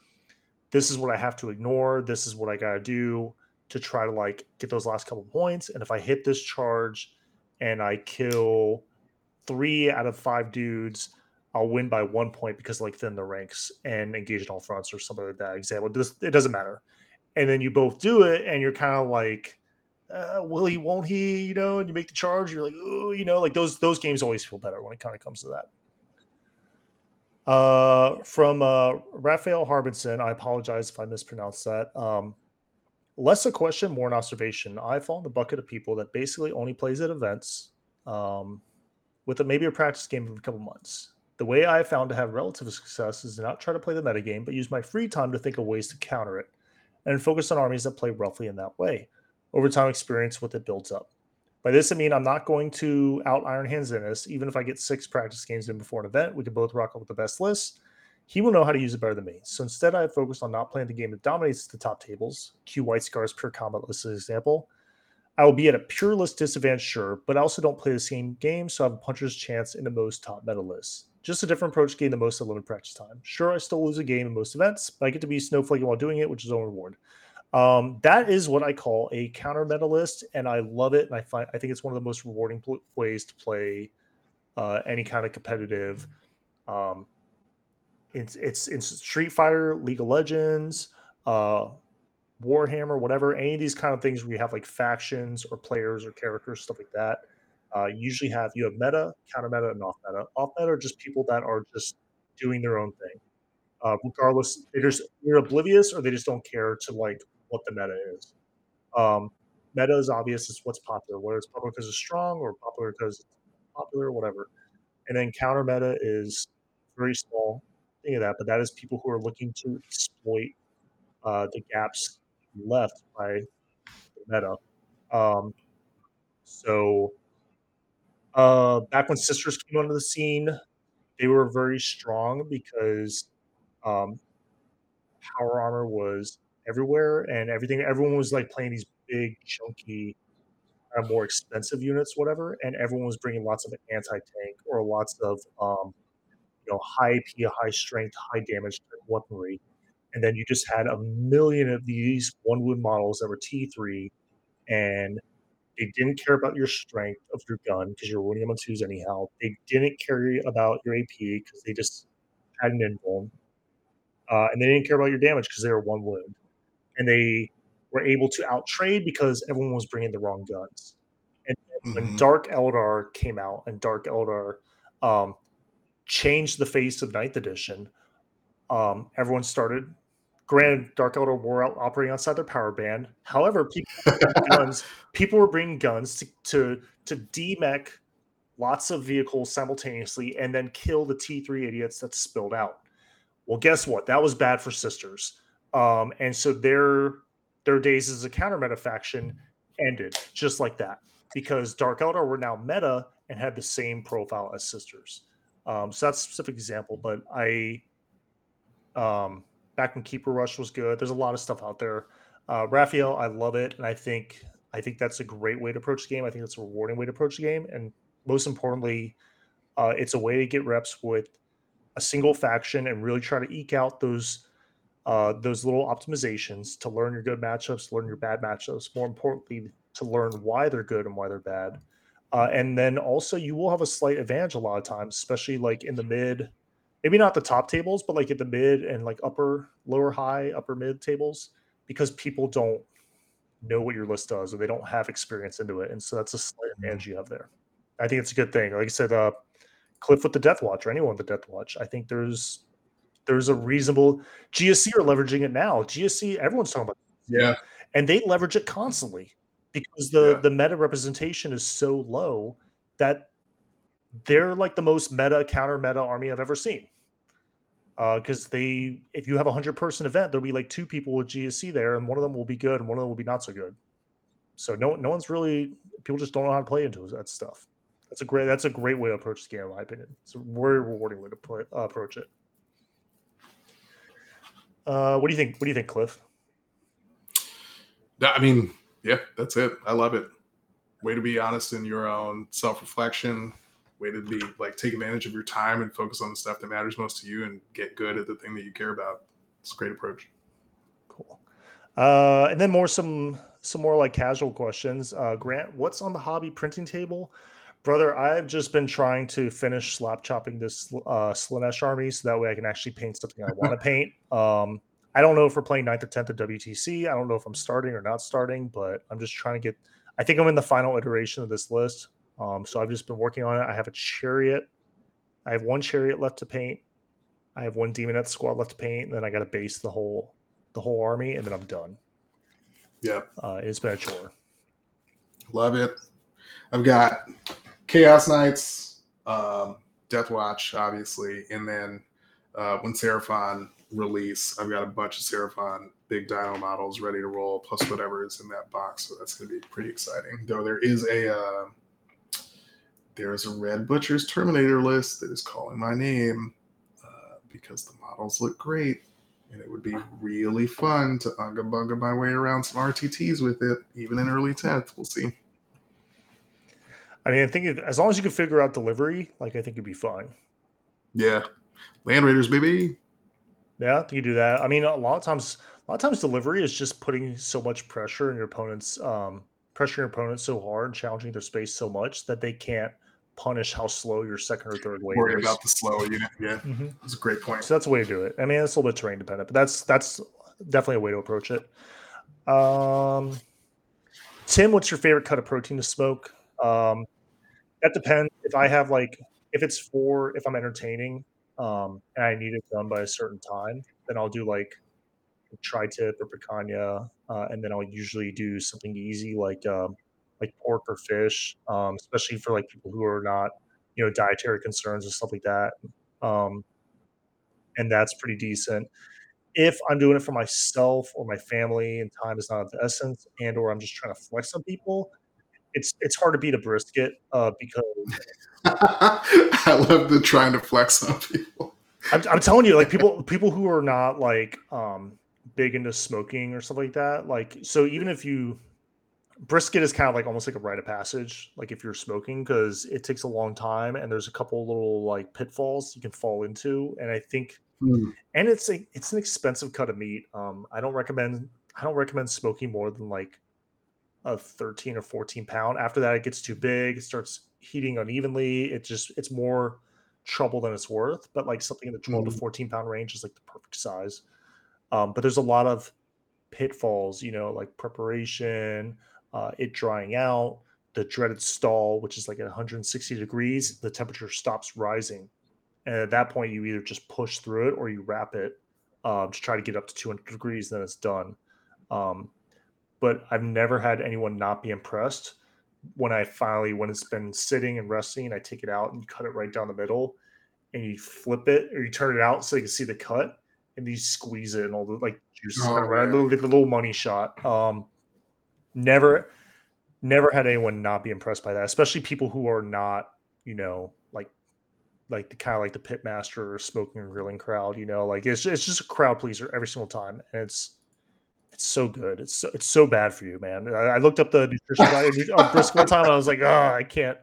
This is what I have to ignore. This is what I got to do to try to like get those last couple points. And if I hit this charge, and I kill three out of five dudes, I'll win by one point because like thin the ranks and engage in all fronts or something like that. Example, it doesn't matter. And then you both do it, and you're kind of like, uh, will he? Won't he? You know, and you make the charge. You're like, oh, you know, like those those games always feel better when it kind of comes to that. Uh, from uh, Raphael Harbinson, I apologize if I mispronounced that. Um, less a question, more an observation. I fall in the bucket of people that basically only plays at events, um, with a, maybe a practice game of a couple months. The way I found to have relative success is to not try to play the metagame, but use my free time to think of ways to counter it, and focus on armies that play roughly in that way. Over time, experience with it builds up. By this, I mean I'm not going to out Iron Hands in this. Even if I get six practice games in before an event, we can both rock up with the best list. He will know how to use it better than me. So instead, I focused on not playing the game that dominates the top tables. Q White Scar's pure combat list, as an example. I will be at a pure list disadvantage, sure, but I also don't play the same game, so I have a puncher's chance in the most top meta lists. Just a different approach gain the most at limited practice time. Sure, I still lose a game in most events, but I get to be snowflaking while doing it, which is own reward. Um, that is what I call a counter meta list, and I love it. And I find I think it's one of the most rewarding pl- ways to play uh, any kind of competitive. Um, it's it's it's Street Fighter, League of Legends, uh, Warhammer, whatever. Any of these kind of things where you have like factions or players or characters, stuff like that. Uh, usually have you have meta, counter meta, and off meta. Off meta are just people that are just doing their own thing. Uh, regardless, they just they're oblivious or they just don't care to like what the meta is. Um, meta is obvious; it's what's popular, whether it's popular because it's strong or popular because it's popular, whatever. And then counter meta is very small thing of that, but that is people who are looking to exploit uh, the gaps left by the meta. Um, so uh, back when sisters came onto the scene, they were very strong because um, power armor was everywhere, and everything. Everyone was like playing these big, chunky, uh, more expensive units, whatever, and everyone was bringing lots of anti tank or lots of um, you know high AP, high strength, high damage weaponry, and then you just had a million of these one wound models that were T three, and they didn't care about your strength of your gun because you're winning them on twos anyhow. They didn't care about your AP because they just had an invuln. Uh, and they didn't care about your damage because they were one wound and they were able to outtrade because everyone was bringing the wrong guns. And when mm-hmm. Dark Eldar came out and Dark Eldar um, changed the face of Ninth Edition, um, everyone started. Granted, Dark Eldar were out operating outside their power band. However, people were guns. People were bringing guns to to to demech lots of vehicles simultaneously and then kill the T3 idiots that spilled out. Well, guess what? That was bad for sisters. Um, and so their their days as a counter meta faction ended just like that because Dark Eldar were now meta and had the same profile as Sisters. Um, so that's a specific example, but I um, back when Keeper Rush was good. There's a lot of stuff out there. Uh, Raphael, I love it, and I think I think that's a great way to approach the game. I think that's a rewarding way to approach the game, and most importantly, uh, it's a way to get reps with a single faction and really try to eke out those uh, those little optimizations to learn your good matchups, learn your bad matchups. More importantly, to learn why they're good and why they're bad. Uh, and then also, you will have a slight advantage a lot of times, especially like in the mid, maybe not the top tables, but like at the mid and like upper, lower, high, upper mid tables, because people don't know what your list does or they don't have experience into it. And so that's a slight mm-hmm. advantage you have there. I think it's a good thing. Like I said, uh, Cliff with the Deathwatch or anyone with the Deathwatch, I think there's there's a reasonable GSC are leveraging it now. GSC, everyone's talking about it. yeah, and they leverage it constantly because the yeah. the meta representation is so low that they're like the most meta counter meta army I've ever seen. Because uh, they, if you have a hundred person event, there'll be like two people with GSC there, and one of them will be good, and one of them will be not so good. So no, no one's really people just don't know how to play into that stuff. That's a great. That's a great way to approach the game, in my opinion. It's a very rewarding way to play, uh, approach it. Uh, what do you think? What do you think, Cliff? I mean, yeah, that's it. I love it. Way to be honest in your own self reflection. Way to be like take advantage of your time and focus on the stuff that matters most to you and get good at the thing that you care about. It's a great approach. Cool. Uh, and then more some some more like casual questions. Uh, Grant, what's on the hobby printing table? Brother, I've just been trying to finish slap chopping this uh, Slaanesh army so that way I can actually paint something I want to paint. Um, I don't know if we're playing 9th or 10th at WTC. I don't know if I'm starting or not starting, but I'm just trying to get. I think I'm in the final iteration of this list. Um, so I've just been working on it. I have a chariot. I have one chariot left to paint. I have one daemonette squad left to paint, and then I got to base the whole the whole army, and then I'm done. Yep. Uh, it's been a chore. Love it. I've got Chaos Knights, um, Deathwatch, obviously, and then uh, when Seraphon release, I've got a bunch of Seraphon big Dino models ready to roll, plus whatever is in that box. So that's going to be pretty exciting. Though there is a uh, there is a Red Butcher's Terminator list that is calling my name uh, because the models look great. And it would be really fun to unga bunga my way around some RTTs with it, even in early 10th. We'll see. I mean, I think if, as long as you can figure out delivery, like I think it'd be fine. Yeah, Land Raiders, baby. Yeah, you do that. I mean, a lot of times, a lot of times, delivery is just putting so much pressure in your opponent's um, pressure your opponent so hard, challenging their space so much that they can't punish how slow your second or third wave Worry is. about the slow unit. Yeah, Mhm. that's a great point. So that's a way to do it. I mean, it's a little bit terrain dependent, but that's that's definitely a way to approach it. Um, Tim, what's your favorite cut of protein to smoke? Um, that depends. If I have like, if it's for, if I'm entertaining, um, and I need it done by a certain time, then I'll do like tri-tip or picanha, uh, and then I'll usually do something easy like um, like pork or fish, um, especially for like people who are not, you know, dietary concerns and stuff like that. Um, and that's pretty decent. If I'm doing it for myself or my family and time is not of the essence, and or I'm just trying to flex on people, it's it's hard to beat a brisket uh, because I love the trying to flex on people. I'm, I'm telling you, like people people who are not like um, big into smoking or stuff like that, like so even if you brisket is kind of like almost like a rite of passage, like if you're smoking because it takes a long time and there's a couple little like pitfalls you can fall into, and I think Hmm. and it's a it's an expensive cut of meat. Um, I don't recommend I don't recommend smoking more than like a 13 or 14 pound. After that, it gets too big. It starts heating unevenly. It just it's more trouble than it's worth. But like something in the 12 Mhm. to 14 pound range is like the perfect size. Um, but there's a lot of pitfalls, you know, like preparation, uh, it drying out, the dreaded stall, which is like at 160 degrees, the temperature stops rising. And at that point, you either just push through it or you wrap it um, to try to get up to 200 degrees, then it's done. Um, but I've never had anyone not be impressed when I finally, when it's been sitting and resting, I take it out and you cut it right down the middle and you flip it or you turn it out so you can see the cut and you squeeze it and all the like juices Oh, right. Little, get the little money shot. Um, never, never had anyone not be impressed by that, especially people who are not, you know, like like the kind of like the pit master or smoking and grilling crowd, you know, like it's it's just a crowd pleaser every single time, and it's it's so good. It's so, it's so bad for you, man. I, I looked up the nutrition of brisket one time, and I was like, oh, I can't,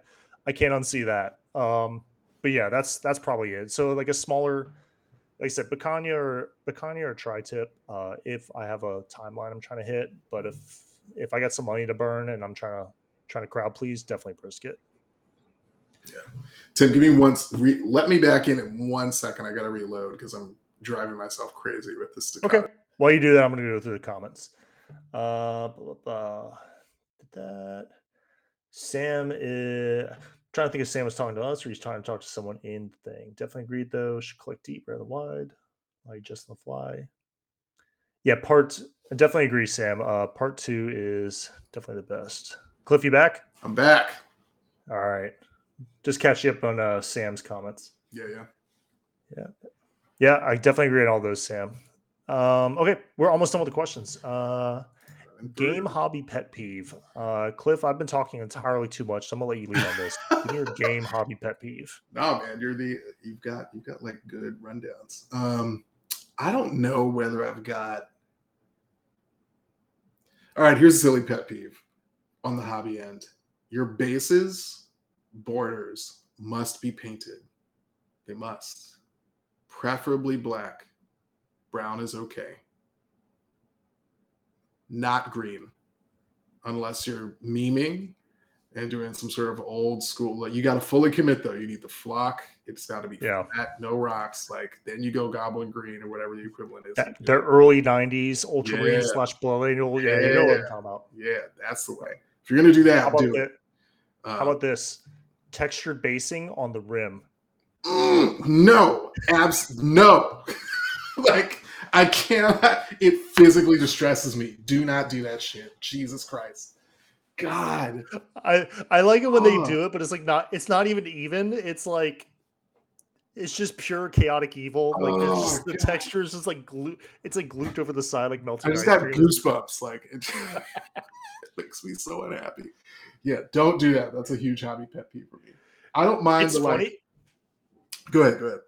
I can't unsee that. Um, but yeah, that's that's probably it. So like a smaller, like I said, picanha or picanha or tri-tip. Uh, if I have a timeline I'm trying to hit, but if if I got some money to burn and I'm trying to trying to crowd please, definitely brisket. Yeah, Tim, give me one. Re, let me back in in one second. I got to reload because I'm driving myself crazy with this. Staccato. Okay. While you do that, I'm going to go through the comments. Uh, blah, blah, blah. That. Sam is I'm trying to think if Sam was talking to us or he's trying to talk to someone in the thing. Definitely agreed though. Should click deep rather wide. Like just on the fly. Yeah, part I definitely agree, Sam. Uh, part two is definitely the best. Cliff, you back? I'm back. All right. Just catch you up on uh, Sam's comments. Yeah, yeah, yeah. Yeah, I definitely agree on all those, Sam. Um, okay, we're almost done with the questions. Uh, game hobby pet peeve. Uh, Cliff, I've been talking entirely too much, so I'm gonna let you lead on this. Give me your game hobby pet peeve. No, man, you're the you've got you've got like good rundowns. Um, I don't know whether I've got. All right, here's a silly pet peeve on the hobby end. Your bases, borders must be painted. They must, preferably black. Brown is okay. Not green. unless you're memeing and doing some sort of old school. Like you got to fully commit though. You need the flock. It's got to be Yeah. fat, no rocks. Like then you go goblin green or whatever the equivalent is. That, early '90s Ultramarine Yeah. slash Blood Angel. Yeah, you know what I'm Yeah. talking about. Yeah, that's the way. If you're gonna do that, How about, do it. Uh, how about this? Textured basing on the rim. Mm, no, abs, no. like I cannot. It physically distresses me. Do not do that shit. Jesus Christ, God. I I like it when they do it, but it's like not. It's not even even. It's like. It's just pure chaotic evil. Like Oh, just, the texture is just like glue. It's like glued over the side like melted I just got goosebumps. Like it, it makes me so unhappy. Yeah, don't do that. That's a huge hobby pet peeve for me. I don't mind It's the funny. like. Go ahead. Go ahead.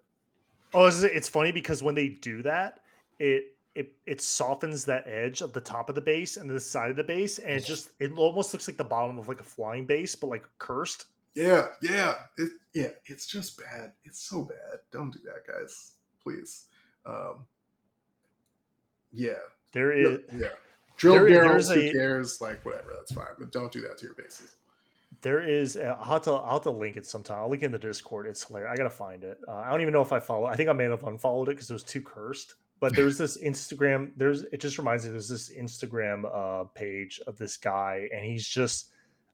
Oh, it's funny because when they do that, it it it softens that edge of the top of the base and the side of the base, and it just it almost looks like the bottom of like a flying base, but like cursed. Yeah, yeah, it, yeah. It's just bad. It's so bad. Don't do that, guys. Please. Um, yeah, there is. yeah. yeah. Drill there- barrels. Who a- cares? Like whatever. That's fine. But don't do that to your bases. there is uh, I'll have to I'll have to link it sometime. I'll link it in the Discord. It's hilarious. I gotta find it. Uh, I don't even know if I follow. I think I may have unfollowed it because it was too cursed. But there's this Instagram. There's it just reminds me. There's this Instagram uh, page of this guy, and he's just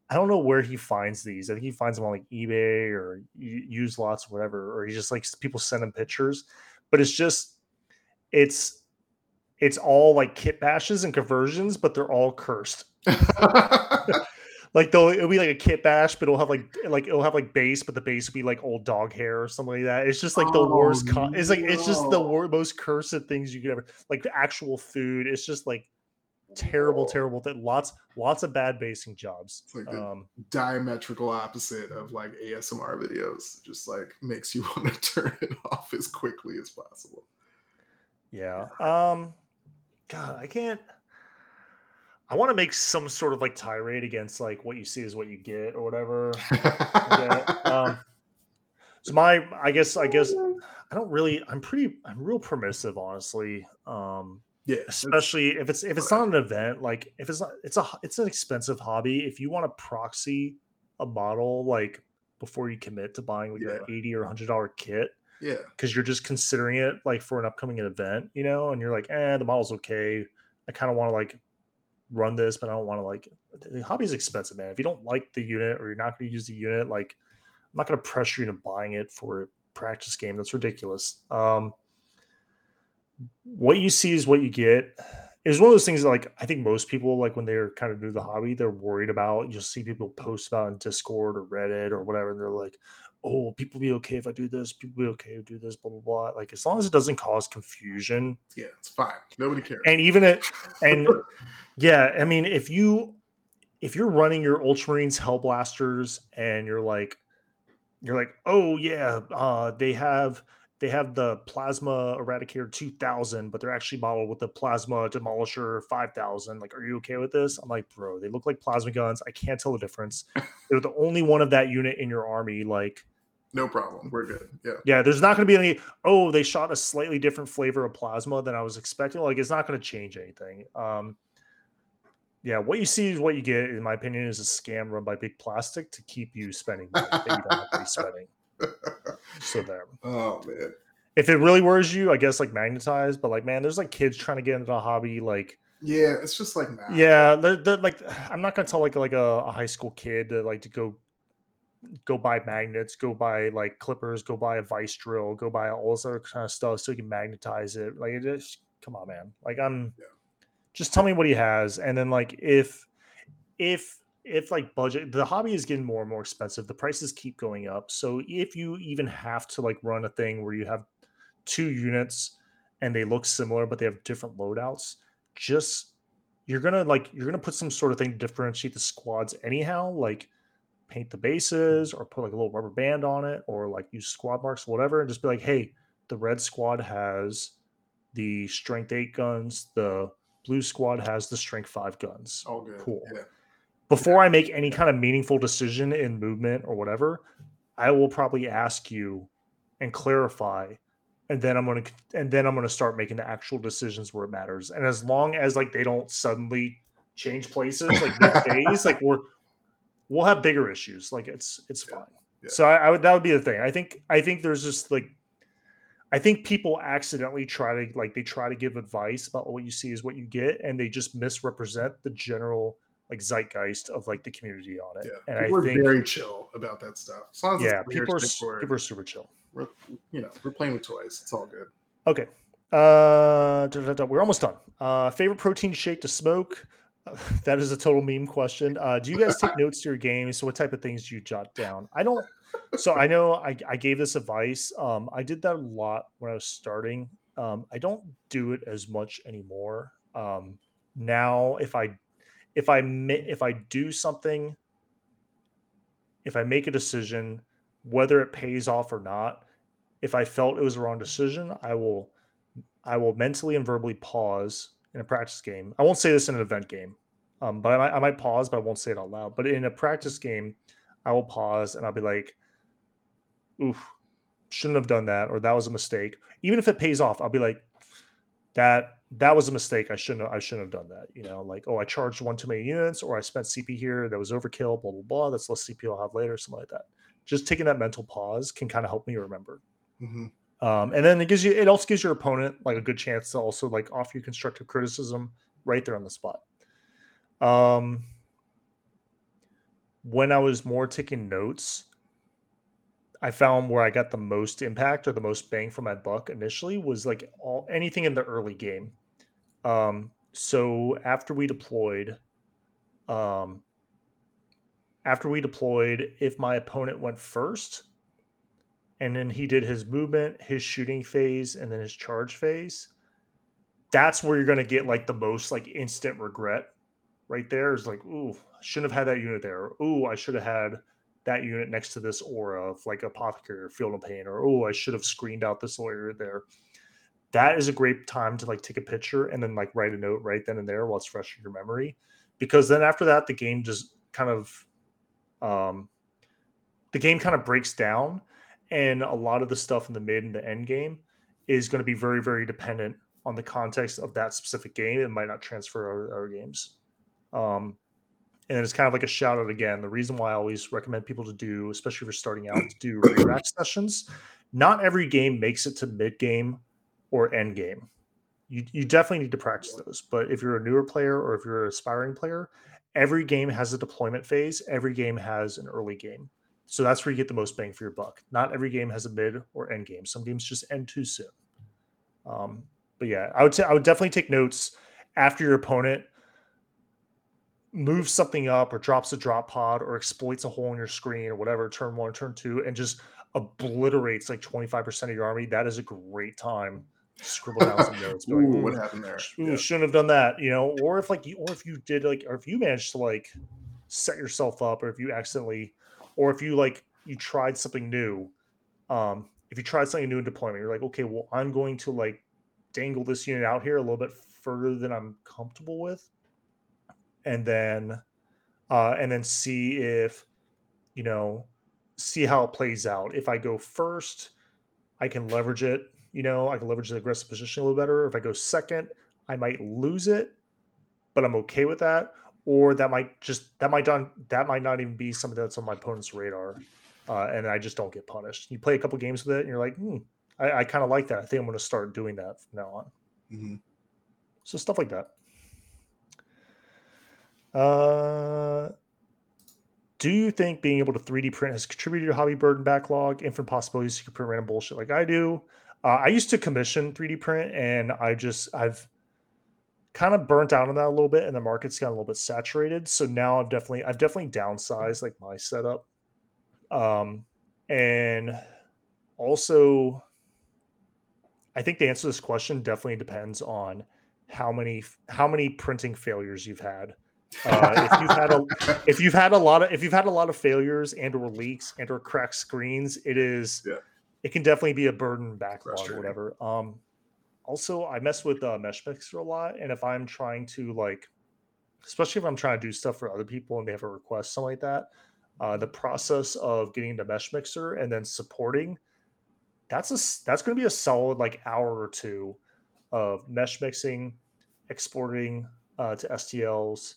I don't know where he finds these. I think he finds them on like eBay or u- used lots, or whatever. Or he just like people send him pictures. But it's just it's it's all like kit bashes and conversions, but they're all cursed. Like though it'll be like a kit bash, but it'll have like like it'll have like base, but the base will be like old dog hair or something like that. It's just like the worst. Oh, Con- it's like it's just the wor- most cursed things you could ever like the actual food. It's just like terrible, terrible. That lots lots of bad basing jobs. It's like the- Um, Diametrical opposite of like ASMR videos. Just like makes you want to turn it off as quickly as possible. yeah. Um, God, I can't. I want to make some sort of like tirade against like what you see is what you get or whatever. Yeah. Um, so my, I guess, I guess I don't really. I'm pretty. I'm real permissive, honestly. Um, yeah, especially if it's if it's not an event. Like if it's not, it's a it's an expensive hobby. If you want to proxy a model like before you commit to buying like an eighty or hundred dollar kit yeah. because you're just considering it like for an upcoming event, you know, and you're like, eh, the model's okay. I kind of want to like run this, but I don't want to like the hobby's expensive, man. If you don't like the unit or you're not going to use the unit, like I'm not going to pressure you into buying it for a practice game. That's ridiculous. Um, what you see is what you get. It's one of those things that, like I think most people like when they're kind of new to the hobby, they're worried about. You'll see people post about in Discord or Reddit or whatever, and they're like, "Oh, people be okay if I do this. People be okay to do this." Blah blah blah. Like as long as it doesn't cause confusion, Yeah, it's fine. Nobody cares. and even it and yeah i mean if you if you're running your ultramarines hellblasters and you're like you're like oh yeah uh they have they have the plasma eradicator 2000 but they're actually modeled with the plasma demolisher 5000 like are you okay with this i'm like bro they look like plasma guns i can't tell the difference they're the only one of that unit in your army like no problem. We're good. Yeah. yeah, there's not going to be any. Oh, they shot a slightly different flavor of plasma than I was expecting. Like, it's not going to change anything. Um, yeah, what you see is what you get. In my opinion, is a scam run by Big Plastic to keep you spending money that you don't have to be spending. So there. Oh man. If it really worries you, I guess like magnetized. But like, man, there's like kids trying to get into the hobby. Like, Yeah, it's just like yeah, they're, they're like, I'm not going to tell like like a, a high school kid to like to go go buy magnets, go buy like clippers, go buy a vice drill, go buy all this other kind of stuff so you can magnetize it. Like it just come on, man. Like I'm Yeah. just tell me what he has. And then like if if if like budget the hobby is getting more and more expensive, the prices keep going up. So if you even have to like run a thing where you have two units and they look similar but they have different loadouts, just you're gonna like you're gonna put some sort of thing to differentiate the squads anyhow, like paint the bases or put like a little rubber band on it or like use squad marks, whatever, and just be like, hey, the red squad has the strength eight guns, the blue squad has the strength five guns. All good. Cool. Yeah. Before I make any kind of meaningful decision in movement or whatever, I will probably ask you and clarify and then I'm going to and then I'm going to start making the actual decisions where it matters. And as long as like they don't suddenly change places like phase, like we're we'll have bigger issues. Like it's it's fine. Yeah. So I, I would that would be the thing. I think I think there's just like I think people accidentally try to like they try to give advice about what you see is what you get, and they just misrepresent the general like zeitgeist of like the community on it. Yeah. And people I think, very chill about that stuff. As as yeah, people are, people are super chill. We're you know we're playing with toys. It's all good. Okay. Uh, da, da, da, we're almost done. Uh, favorite protein shake to smoke. that is a total meme question. Uh, do you guys take notes to your games? So what type of things do you jot down? I don't. So I know I, I gave this advice. Um, I did that a lot when I was starting. Um, I don't do it as much anymore. Um, now, if I if I if I do something, if I make a decision, whether it pays off or not, if I felt it was a wrong decision, I will I will mentally and verbally pause in a practice game. I won't say this in an event game, um, but I might, I might pause, but I won't say it out loud. But in a practice game, I will pause and I'll be like, "Oof, shouldn't have done that," or "That was a mistake." Even if it pays off, I'll be like, "That that was a mistake. I shouldn't have, I shouldn't have done that." You know, like, "Oh, I charged one too many units, or I spent CP here that was overkill." Blah blah blah. That's less CP I'll have later, something like that. Just taking that mental pause can kind of help me remember. Mm-hmm. Um, and then it gives you it also gives your opponent like a good chance to also like offer you constructive criticism right there on the spot. Um, when I was more taking notes, I found where I got the most impact or the most bang for my buck initially was like all anything in the early game. Um, so after we deployed, um, after we deployed, if my opponent went first, and then he did his movement, his shooting phase, and then his charge phase. That's where you're going to get like the most like instant regret. Right there is like, ooh, I shouldn't have had that unit there. Ooh, I should have had that unit next to this aura of like apothecary or field of pain, or oh, I should have screened out this lawyer there. That is a great time to like take a picture and then like write a note right then and there while it's fresh in your memory, because then after that the game just kind of, um, the game kind of breaks down and a lot of the stuff in the mid and the end game is going to be very very dependent on the context of that specific game. It might not transfer our, our games. Um, and it's kind of like a shout out again. The reason why i always recommend people to do especially if you're starting out to do rematch sessions not every game makes it to mid game or end game. You, you definitely need to practice those. But if you're a newer player or if you're an aspiring player every game has a deployment phase. Every game has an early game so that's where you get the most bang for your buck. Not every game has a mid or end game. Some games just end too soon. Um, but yeah, I would say I would definitely take notes after your opponent moves something up or drops a drop pod or exploits a hole in your screen or whatever, turn one, turn two, and just obliterates like 25% of your army. That is a great time scribble down some notes. Ooh, like, what happened there? Ooh, yeah. Shouldn't have done that, you know. Or if like you, or if you did like, or if you managed to like set yourself up, or if you accidentally or if you like you tried something new um if you tried something new in deployment you're like okay well i'm going to like dangle this unit out here a little bit further than i'm comfortable with. And then uh and then see if you know see how it plays out. If i go first i can leverage it you know i can leverage the aggressive position a little better. If i go second i might lose it but i'm okay with that or that might just that might not that might not even be something that's on my opponent's radar, uh, and I just don't get punished. You play a couple games with it, and you're like, hmm, I, I kind of like that. I think I'm going to start doing that from now on. Mm-hmm. So stuff like that. Uh, do you think being able to 3D print has contributed to hobby burden backlog, infinite possibilities you can print random bullshit like I do? Uh, I used to commission 3D print, and I just I've kind of burnt out on that a little bit and the market's gotten a little bit saturated so now i've definitely i've definitely downsized like my setup. Um and also i think the answer to this question definitely depends on how many how many printing failures you've had. Uh, if you've had a if you've had a lot of if you've had a lot of failures and or leaks and or cracked screens it is yeah. it can definitely be a burden backlog or whatever. Um also I mess with uh, Meshmixer a lot, and if I'm trying to like, especially if I'm trying to do stuff for other people and they have a request, something like that, uh, the process of getting the Meshmixer and then supporting, that's a that's going to be a solid like hour or two of mesh mixing, exporting, uh, to STLs,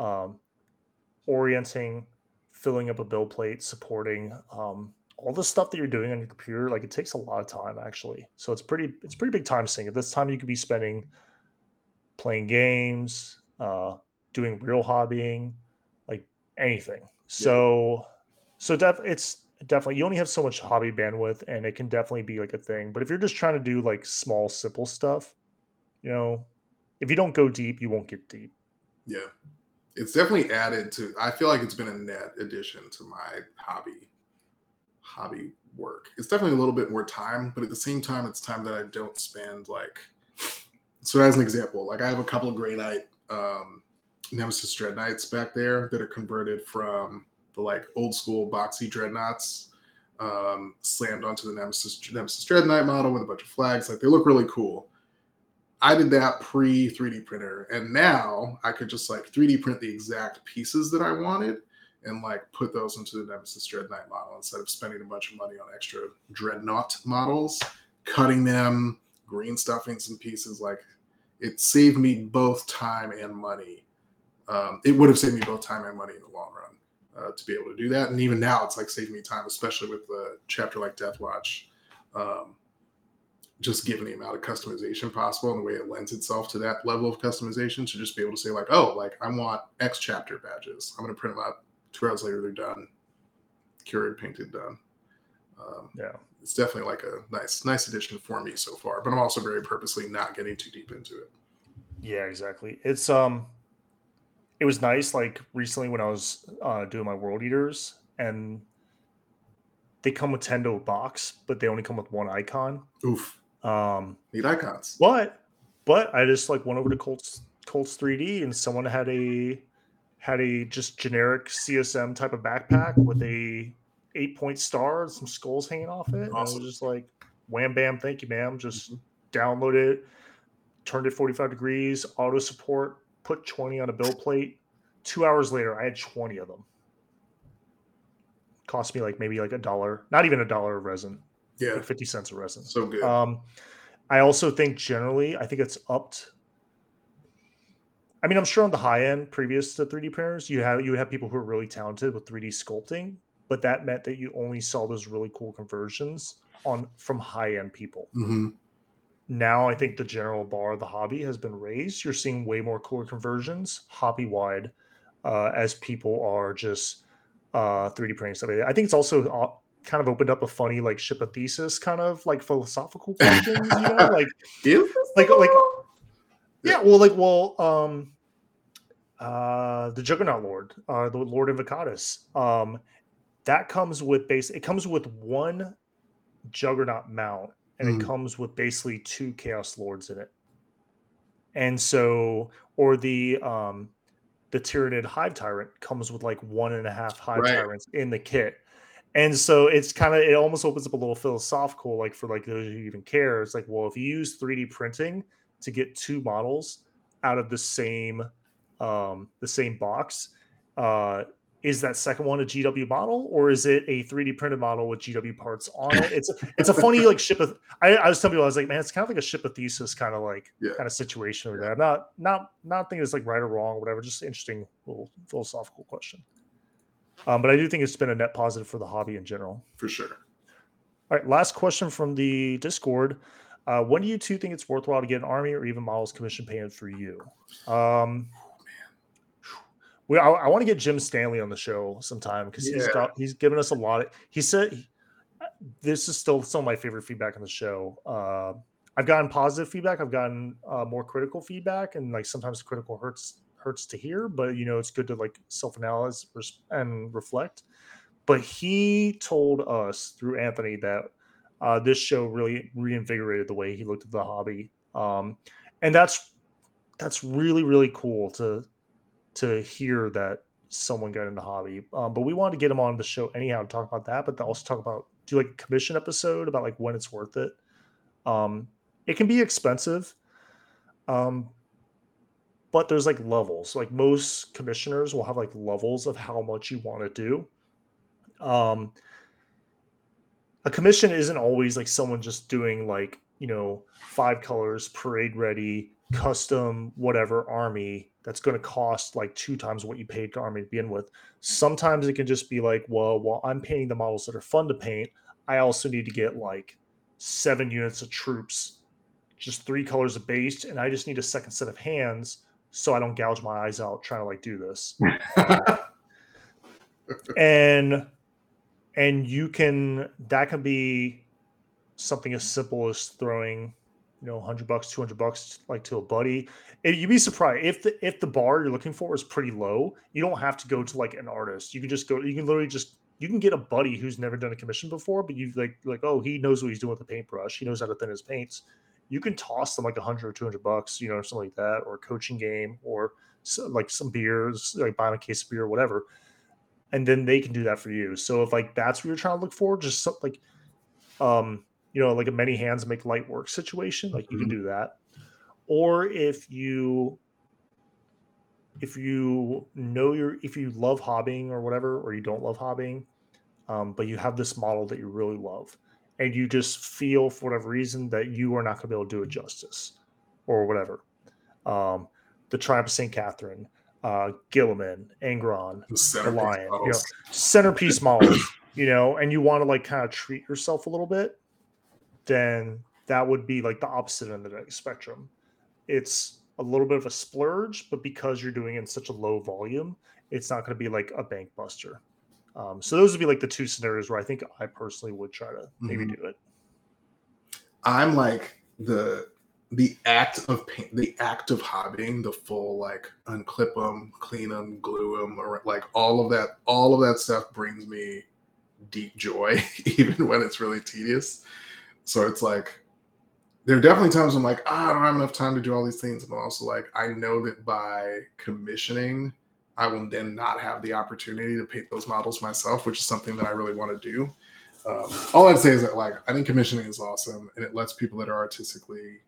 um, orienting, filling up a build plate, supporting um, all the stuff that you're doing on your computer. Like it takes a lot of time actually. So it's pretty it's pretty big time sink. At this time, you could be spending playing games, uh, doing real hobbying, like anything. So, so def- it's definitely you only have so much hobby bandwidth, and it can definitely be like a thing. But if you're just trying to do like small, simple stuff, you know, if you don't go deep, you won't get deep. Yeah, it's definitely added to. I feel like it's been a net addition to my hobby hobby work. It's definitely a little bit more time, but at the same time, it's time that I don't spend like. So as an example, like I have a couple of Grey Knight um, Nemesis Dreadknights back there that are converted from the like old school boxy dreadnoughts um, slammed onto the Nemesis Nemesis Dreadknight model with a bunch of flags. Like they look really cool. I did that pre 3D printer, and now I could just like 3D print the exact pieces that I wanted and like put those into the Nemesis Dreadnought model instead of spending a bunch of money on extra Dreadnought models, cutting them, green stuffing some pieces. Like it saved me both time and money. Um, it would have saved me both time and money in the long run uh, to be able to do that. And even now, it's like saving me time, especially with the chapter like Deathwatch. Um, just given the amount of customization possible and the way it lends itself to that level of customization to just be able to say like, oh, like I want X chapter badges. I'm going to print them out two hours later they're done, cured, painted, done. Um, yeah, it's definitely like a nice, nice addition for me so far. But I'm also very purposely not getting too deep into it. Yeah, exactly. It's um, it was nice. Like recently when I was uh, doing my World Eaters, and they come with Tendo box, but they only come with one icon. Oof. Um, need icons. But but I just like went over to Cults Cults 3D, and someone had a had a just generic CSM type of backpack with a eight point star and some skulls hanging off it. Awesome. And I was just like, wham bam, thank you, ma'am. Just mm-hmm. download it, turned it 45 degrees, auto support, put 20 on a bill plate. Two hours later, I had 20 of them. Cost me like maybe like a dollar, not even a dollar of resin. Yeah. Like 50 cents of resin. So good. Um, I also think generally, I think it's upped I mean, I'm sure on the high end, previous to 3D printers, you have you have people who are really talented with 3D sculpting, but that meant that you only saw those really cool conversions on from high end people. Mm-hmm. Now, I think the general bar of the hobby has been raised. You're seeing way more cooler conversions hobby wide uh, as people are just uh, 3D printing stuff. I think it's also uh, kind of opened up a funny like ship a Theseus kind of like philosophical questions, you know, like like like yeah, well, like well, um, uh, the Juggernaut Lord, uh, the Lord Invocatus. Um, that comes with base. It comes with one Juggernaut mount, and mm. it comes with basically two Chaos Lords in it. And so, or the um, the Tyranid Hive Tyrant comes with like one and a half Hive right. Tyrants in the kit. And so it's kind of it almost opens up a little philosophical, like for like those who even care. It's like, well, if you use 3D printing to get two models out of the same um, the same box. Uh, is that second one a GW model or is it a 3D printed model with GW parts on it? It's it's a funny like ship of I, I was telling people I was like, man, it's kind of like a ship of Theseus kind of like yeah. kind of situation over there. I'm not not not thinking it's like right or wrong or whatever, just interesting little philosophical question. Um, but I do think it's been a net positive for the hobby in general. For sure. All right, last question from the Discord. Uh, when do you two think it's worthwhile to get an army or even models commission painted for you? Um, we, I, I want to get Jim Stanley on the show sometime because yeah. he's got he's given us a lot. Of, he said this is still some of my favorite feedback on the show. Uh, I've gotten positive feedback. I've gotten uh, more critical feedback, and like sometimes critical hurts hurts to hear, but you know it's good to like self analyze and reflect. But he told us through Anthony that uh, this show really reinvigorated the way he looked at the hobby, um, and that's that's really really cool to to hear that someone got in the hobby. Um, but we wanted to get him on the show anyhow to talk about that, but also talk about do like a commission episode about like when it's worth it. Um, it can be expensive, um, but there's like levels. Like most commissioners will have like levels of how much you want to do. Um, a commission isn't always like someone just doing like you know five colors parade ready custom whatever army that's going to cost like two times what you paid to army to begin with. Sometimes it can just be like, well, while I'm painting the models that are fun to paint, I also need to get like seven units of troops, just three colors of base, and I just need a second set of hands so I don't gouge my eyes out trying to like do this. and and you can that can be something as simple as throwing you know 100 bucks 200 bucks like to a buddy you'd be surprised if the if the bar you're looking for is pretty low you don't have to go to like an artist. You can just go you can literally just you can get a buddy who's never done a commission before but you like like oh he knows what he's doing with the paintbrush. He knows how to thin his paints. You can toss them like 100 or 200 bucks you know something like that or a coaching game or so, like some beers like buying a case of beer or whatever and then they can do that for you. So if like that's what you're trying to look for just like um you know, like a many hands make light work situation, like you mm-hmm. can do that. Or if you if you know you're if you love hobbying or whatever, or you don't love hobbying, um, but you have this model that you really love, and you just feel for whatever reason that you are not going to be able to do it justice, or whatever. Um, the Triumph of St. Katherine, uh, Guilliman, Angron, the, the Lion, you know, centerpiece models, you know, and you want to like kind of treat yourself a little bit then that would be like the opposite end of the spectrum. It's a little bit of a splurge, but because you're doing it in such a low volume, it's not going to be like a bank buster. Um, so those would be like the two scenarios where I think I personally would try to maybe mm-hmm. do it. I'm like the the act of paint, the act of hobbying, the full like unclip them, clean them, glue them, or like all of that, all of that stuff brings me deep joy, even when it's really tedious. So it's like there are definitely times I'm like, ah, I don't have enough time to do all these things. But also like I know that by commissioning, I will then not have the opportunity to paint those models myself, which is something that I really want to do. Um, all I'd say is that like I think commissioning is awesome and it lets people that are artistically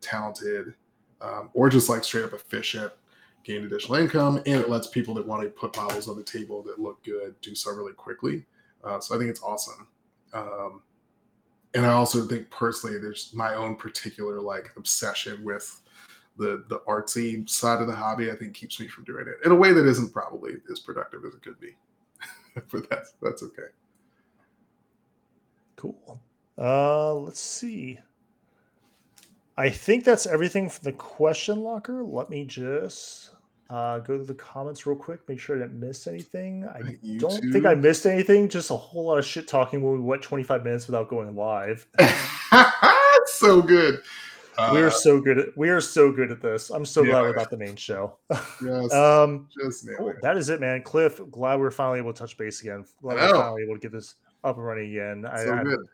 talented um, or just like straight up efficient gain additional income and it lets people that want to put models on the table that look good do so really quickly. Uh, so I think it's awesome. Um, and I also think personally, there's my own particular like obsession with the the artsy side of the hobby. I think keeps me from doing it in a way that isn't probably as productive as it could be. but that's that's okay. Cool. Uh, let's see. I think that's everything from the question locker. Let me just uh, go to the comments real quick, make sure I didn't miss anything. I YouTube. don't think I missed anything. Just a whole lot of shit talking when we went 25 minutes without going live. so good. Uh, we are uh, so good at we are so good at this. I'm so yeah, glad we're about the main show. yes, um, just cool. that is it, man. Cliff, glad we're finally able to touch base again. Glad we're finally able to get this up and running again. So I, good.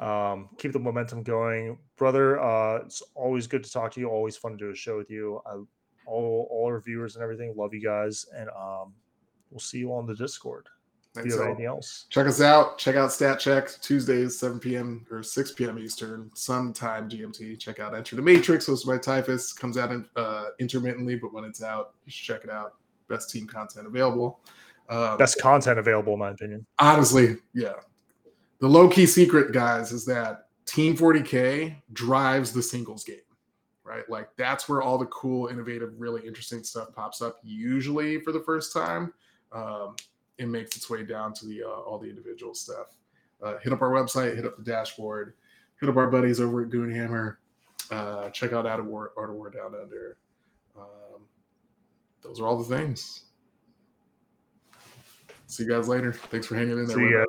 I, um, keep the momentum going, brother. Uh, it's always good to talk to you. Always fun to do a show with you. I all all our viewers and everything. Love you guys, and um, we'll see you on the Discord. If you have anything else, check us out. Check out Stat Check Tuesdays, 7 p.m. or 6 p.m. Eastern, sometime GMT. Check out Enter the Matrix, hosted by Typhus. Comes out in, uh, intermittently, but when it's out, you should check it out. Best team content available. Um, Best content available, in my opinion. Honestly, yeah. The low key secret, guys, is that Team 40K drives the singles game right? Like that's where all the cool, innovative, really interesting stuff pops up. Usually for the first time, um, it makes its way down to the uh, all the individual stuff. Uh, hit up our website, hit up the dashboard, hit up our buddies over at Goonhammer. Uh, check out Art of War, Art of War Down Under. Um, those are all the things. See you guys later. Thanks for hanging in there. See ya.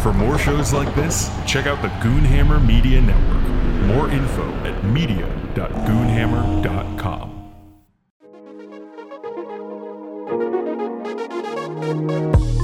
For more shows like this, check out the Goonhammer Media Network. More info at media.goonhammer.com.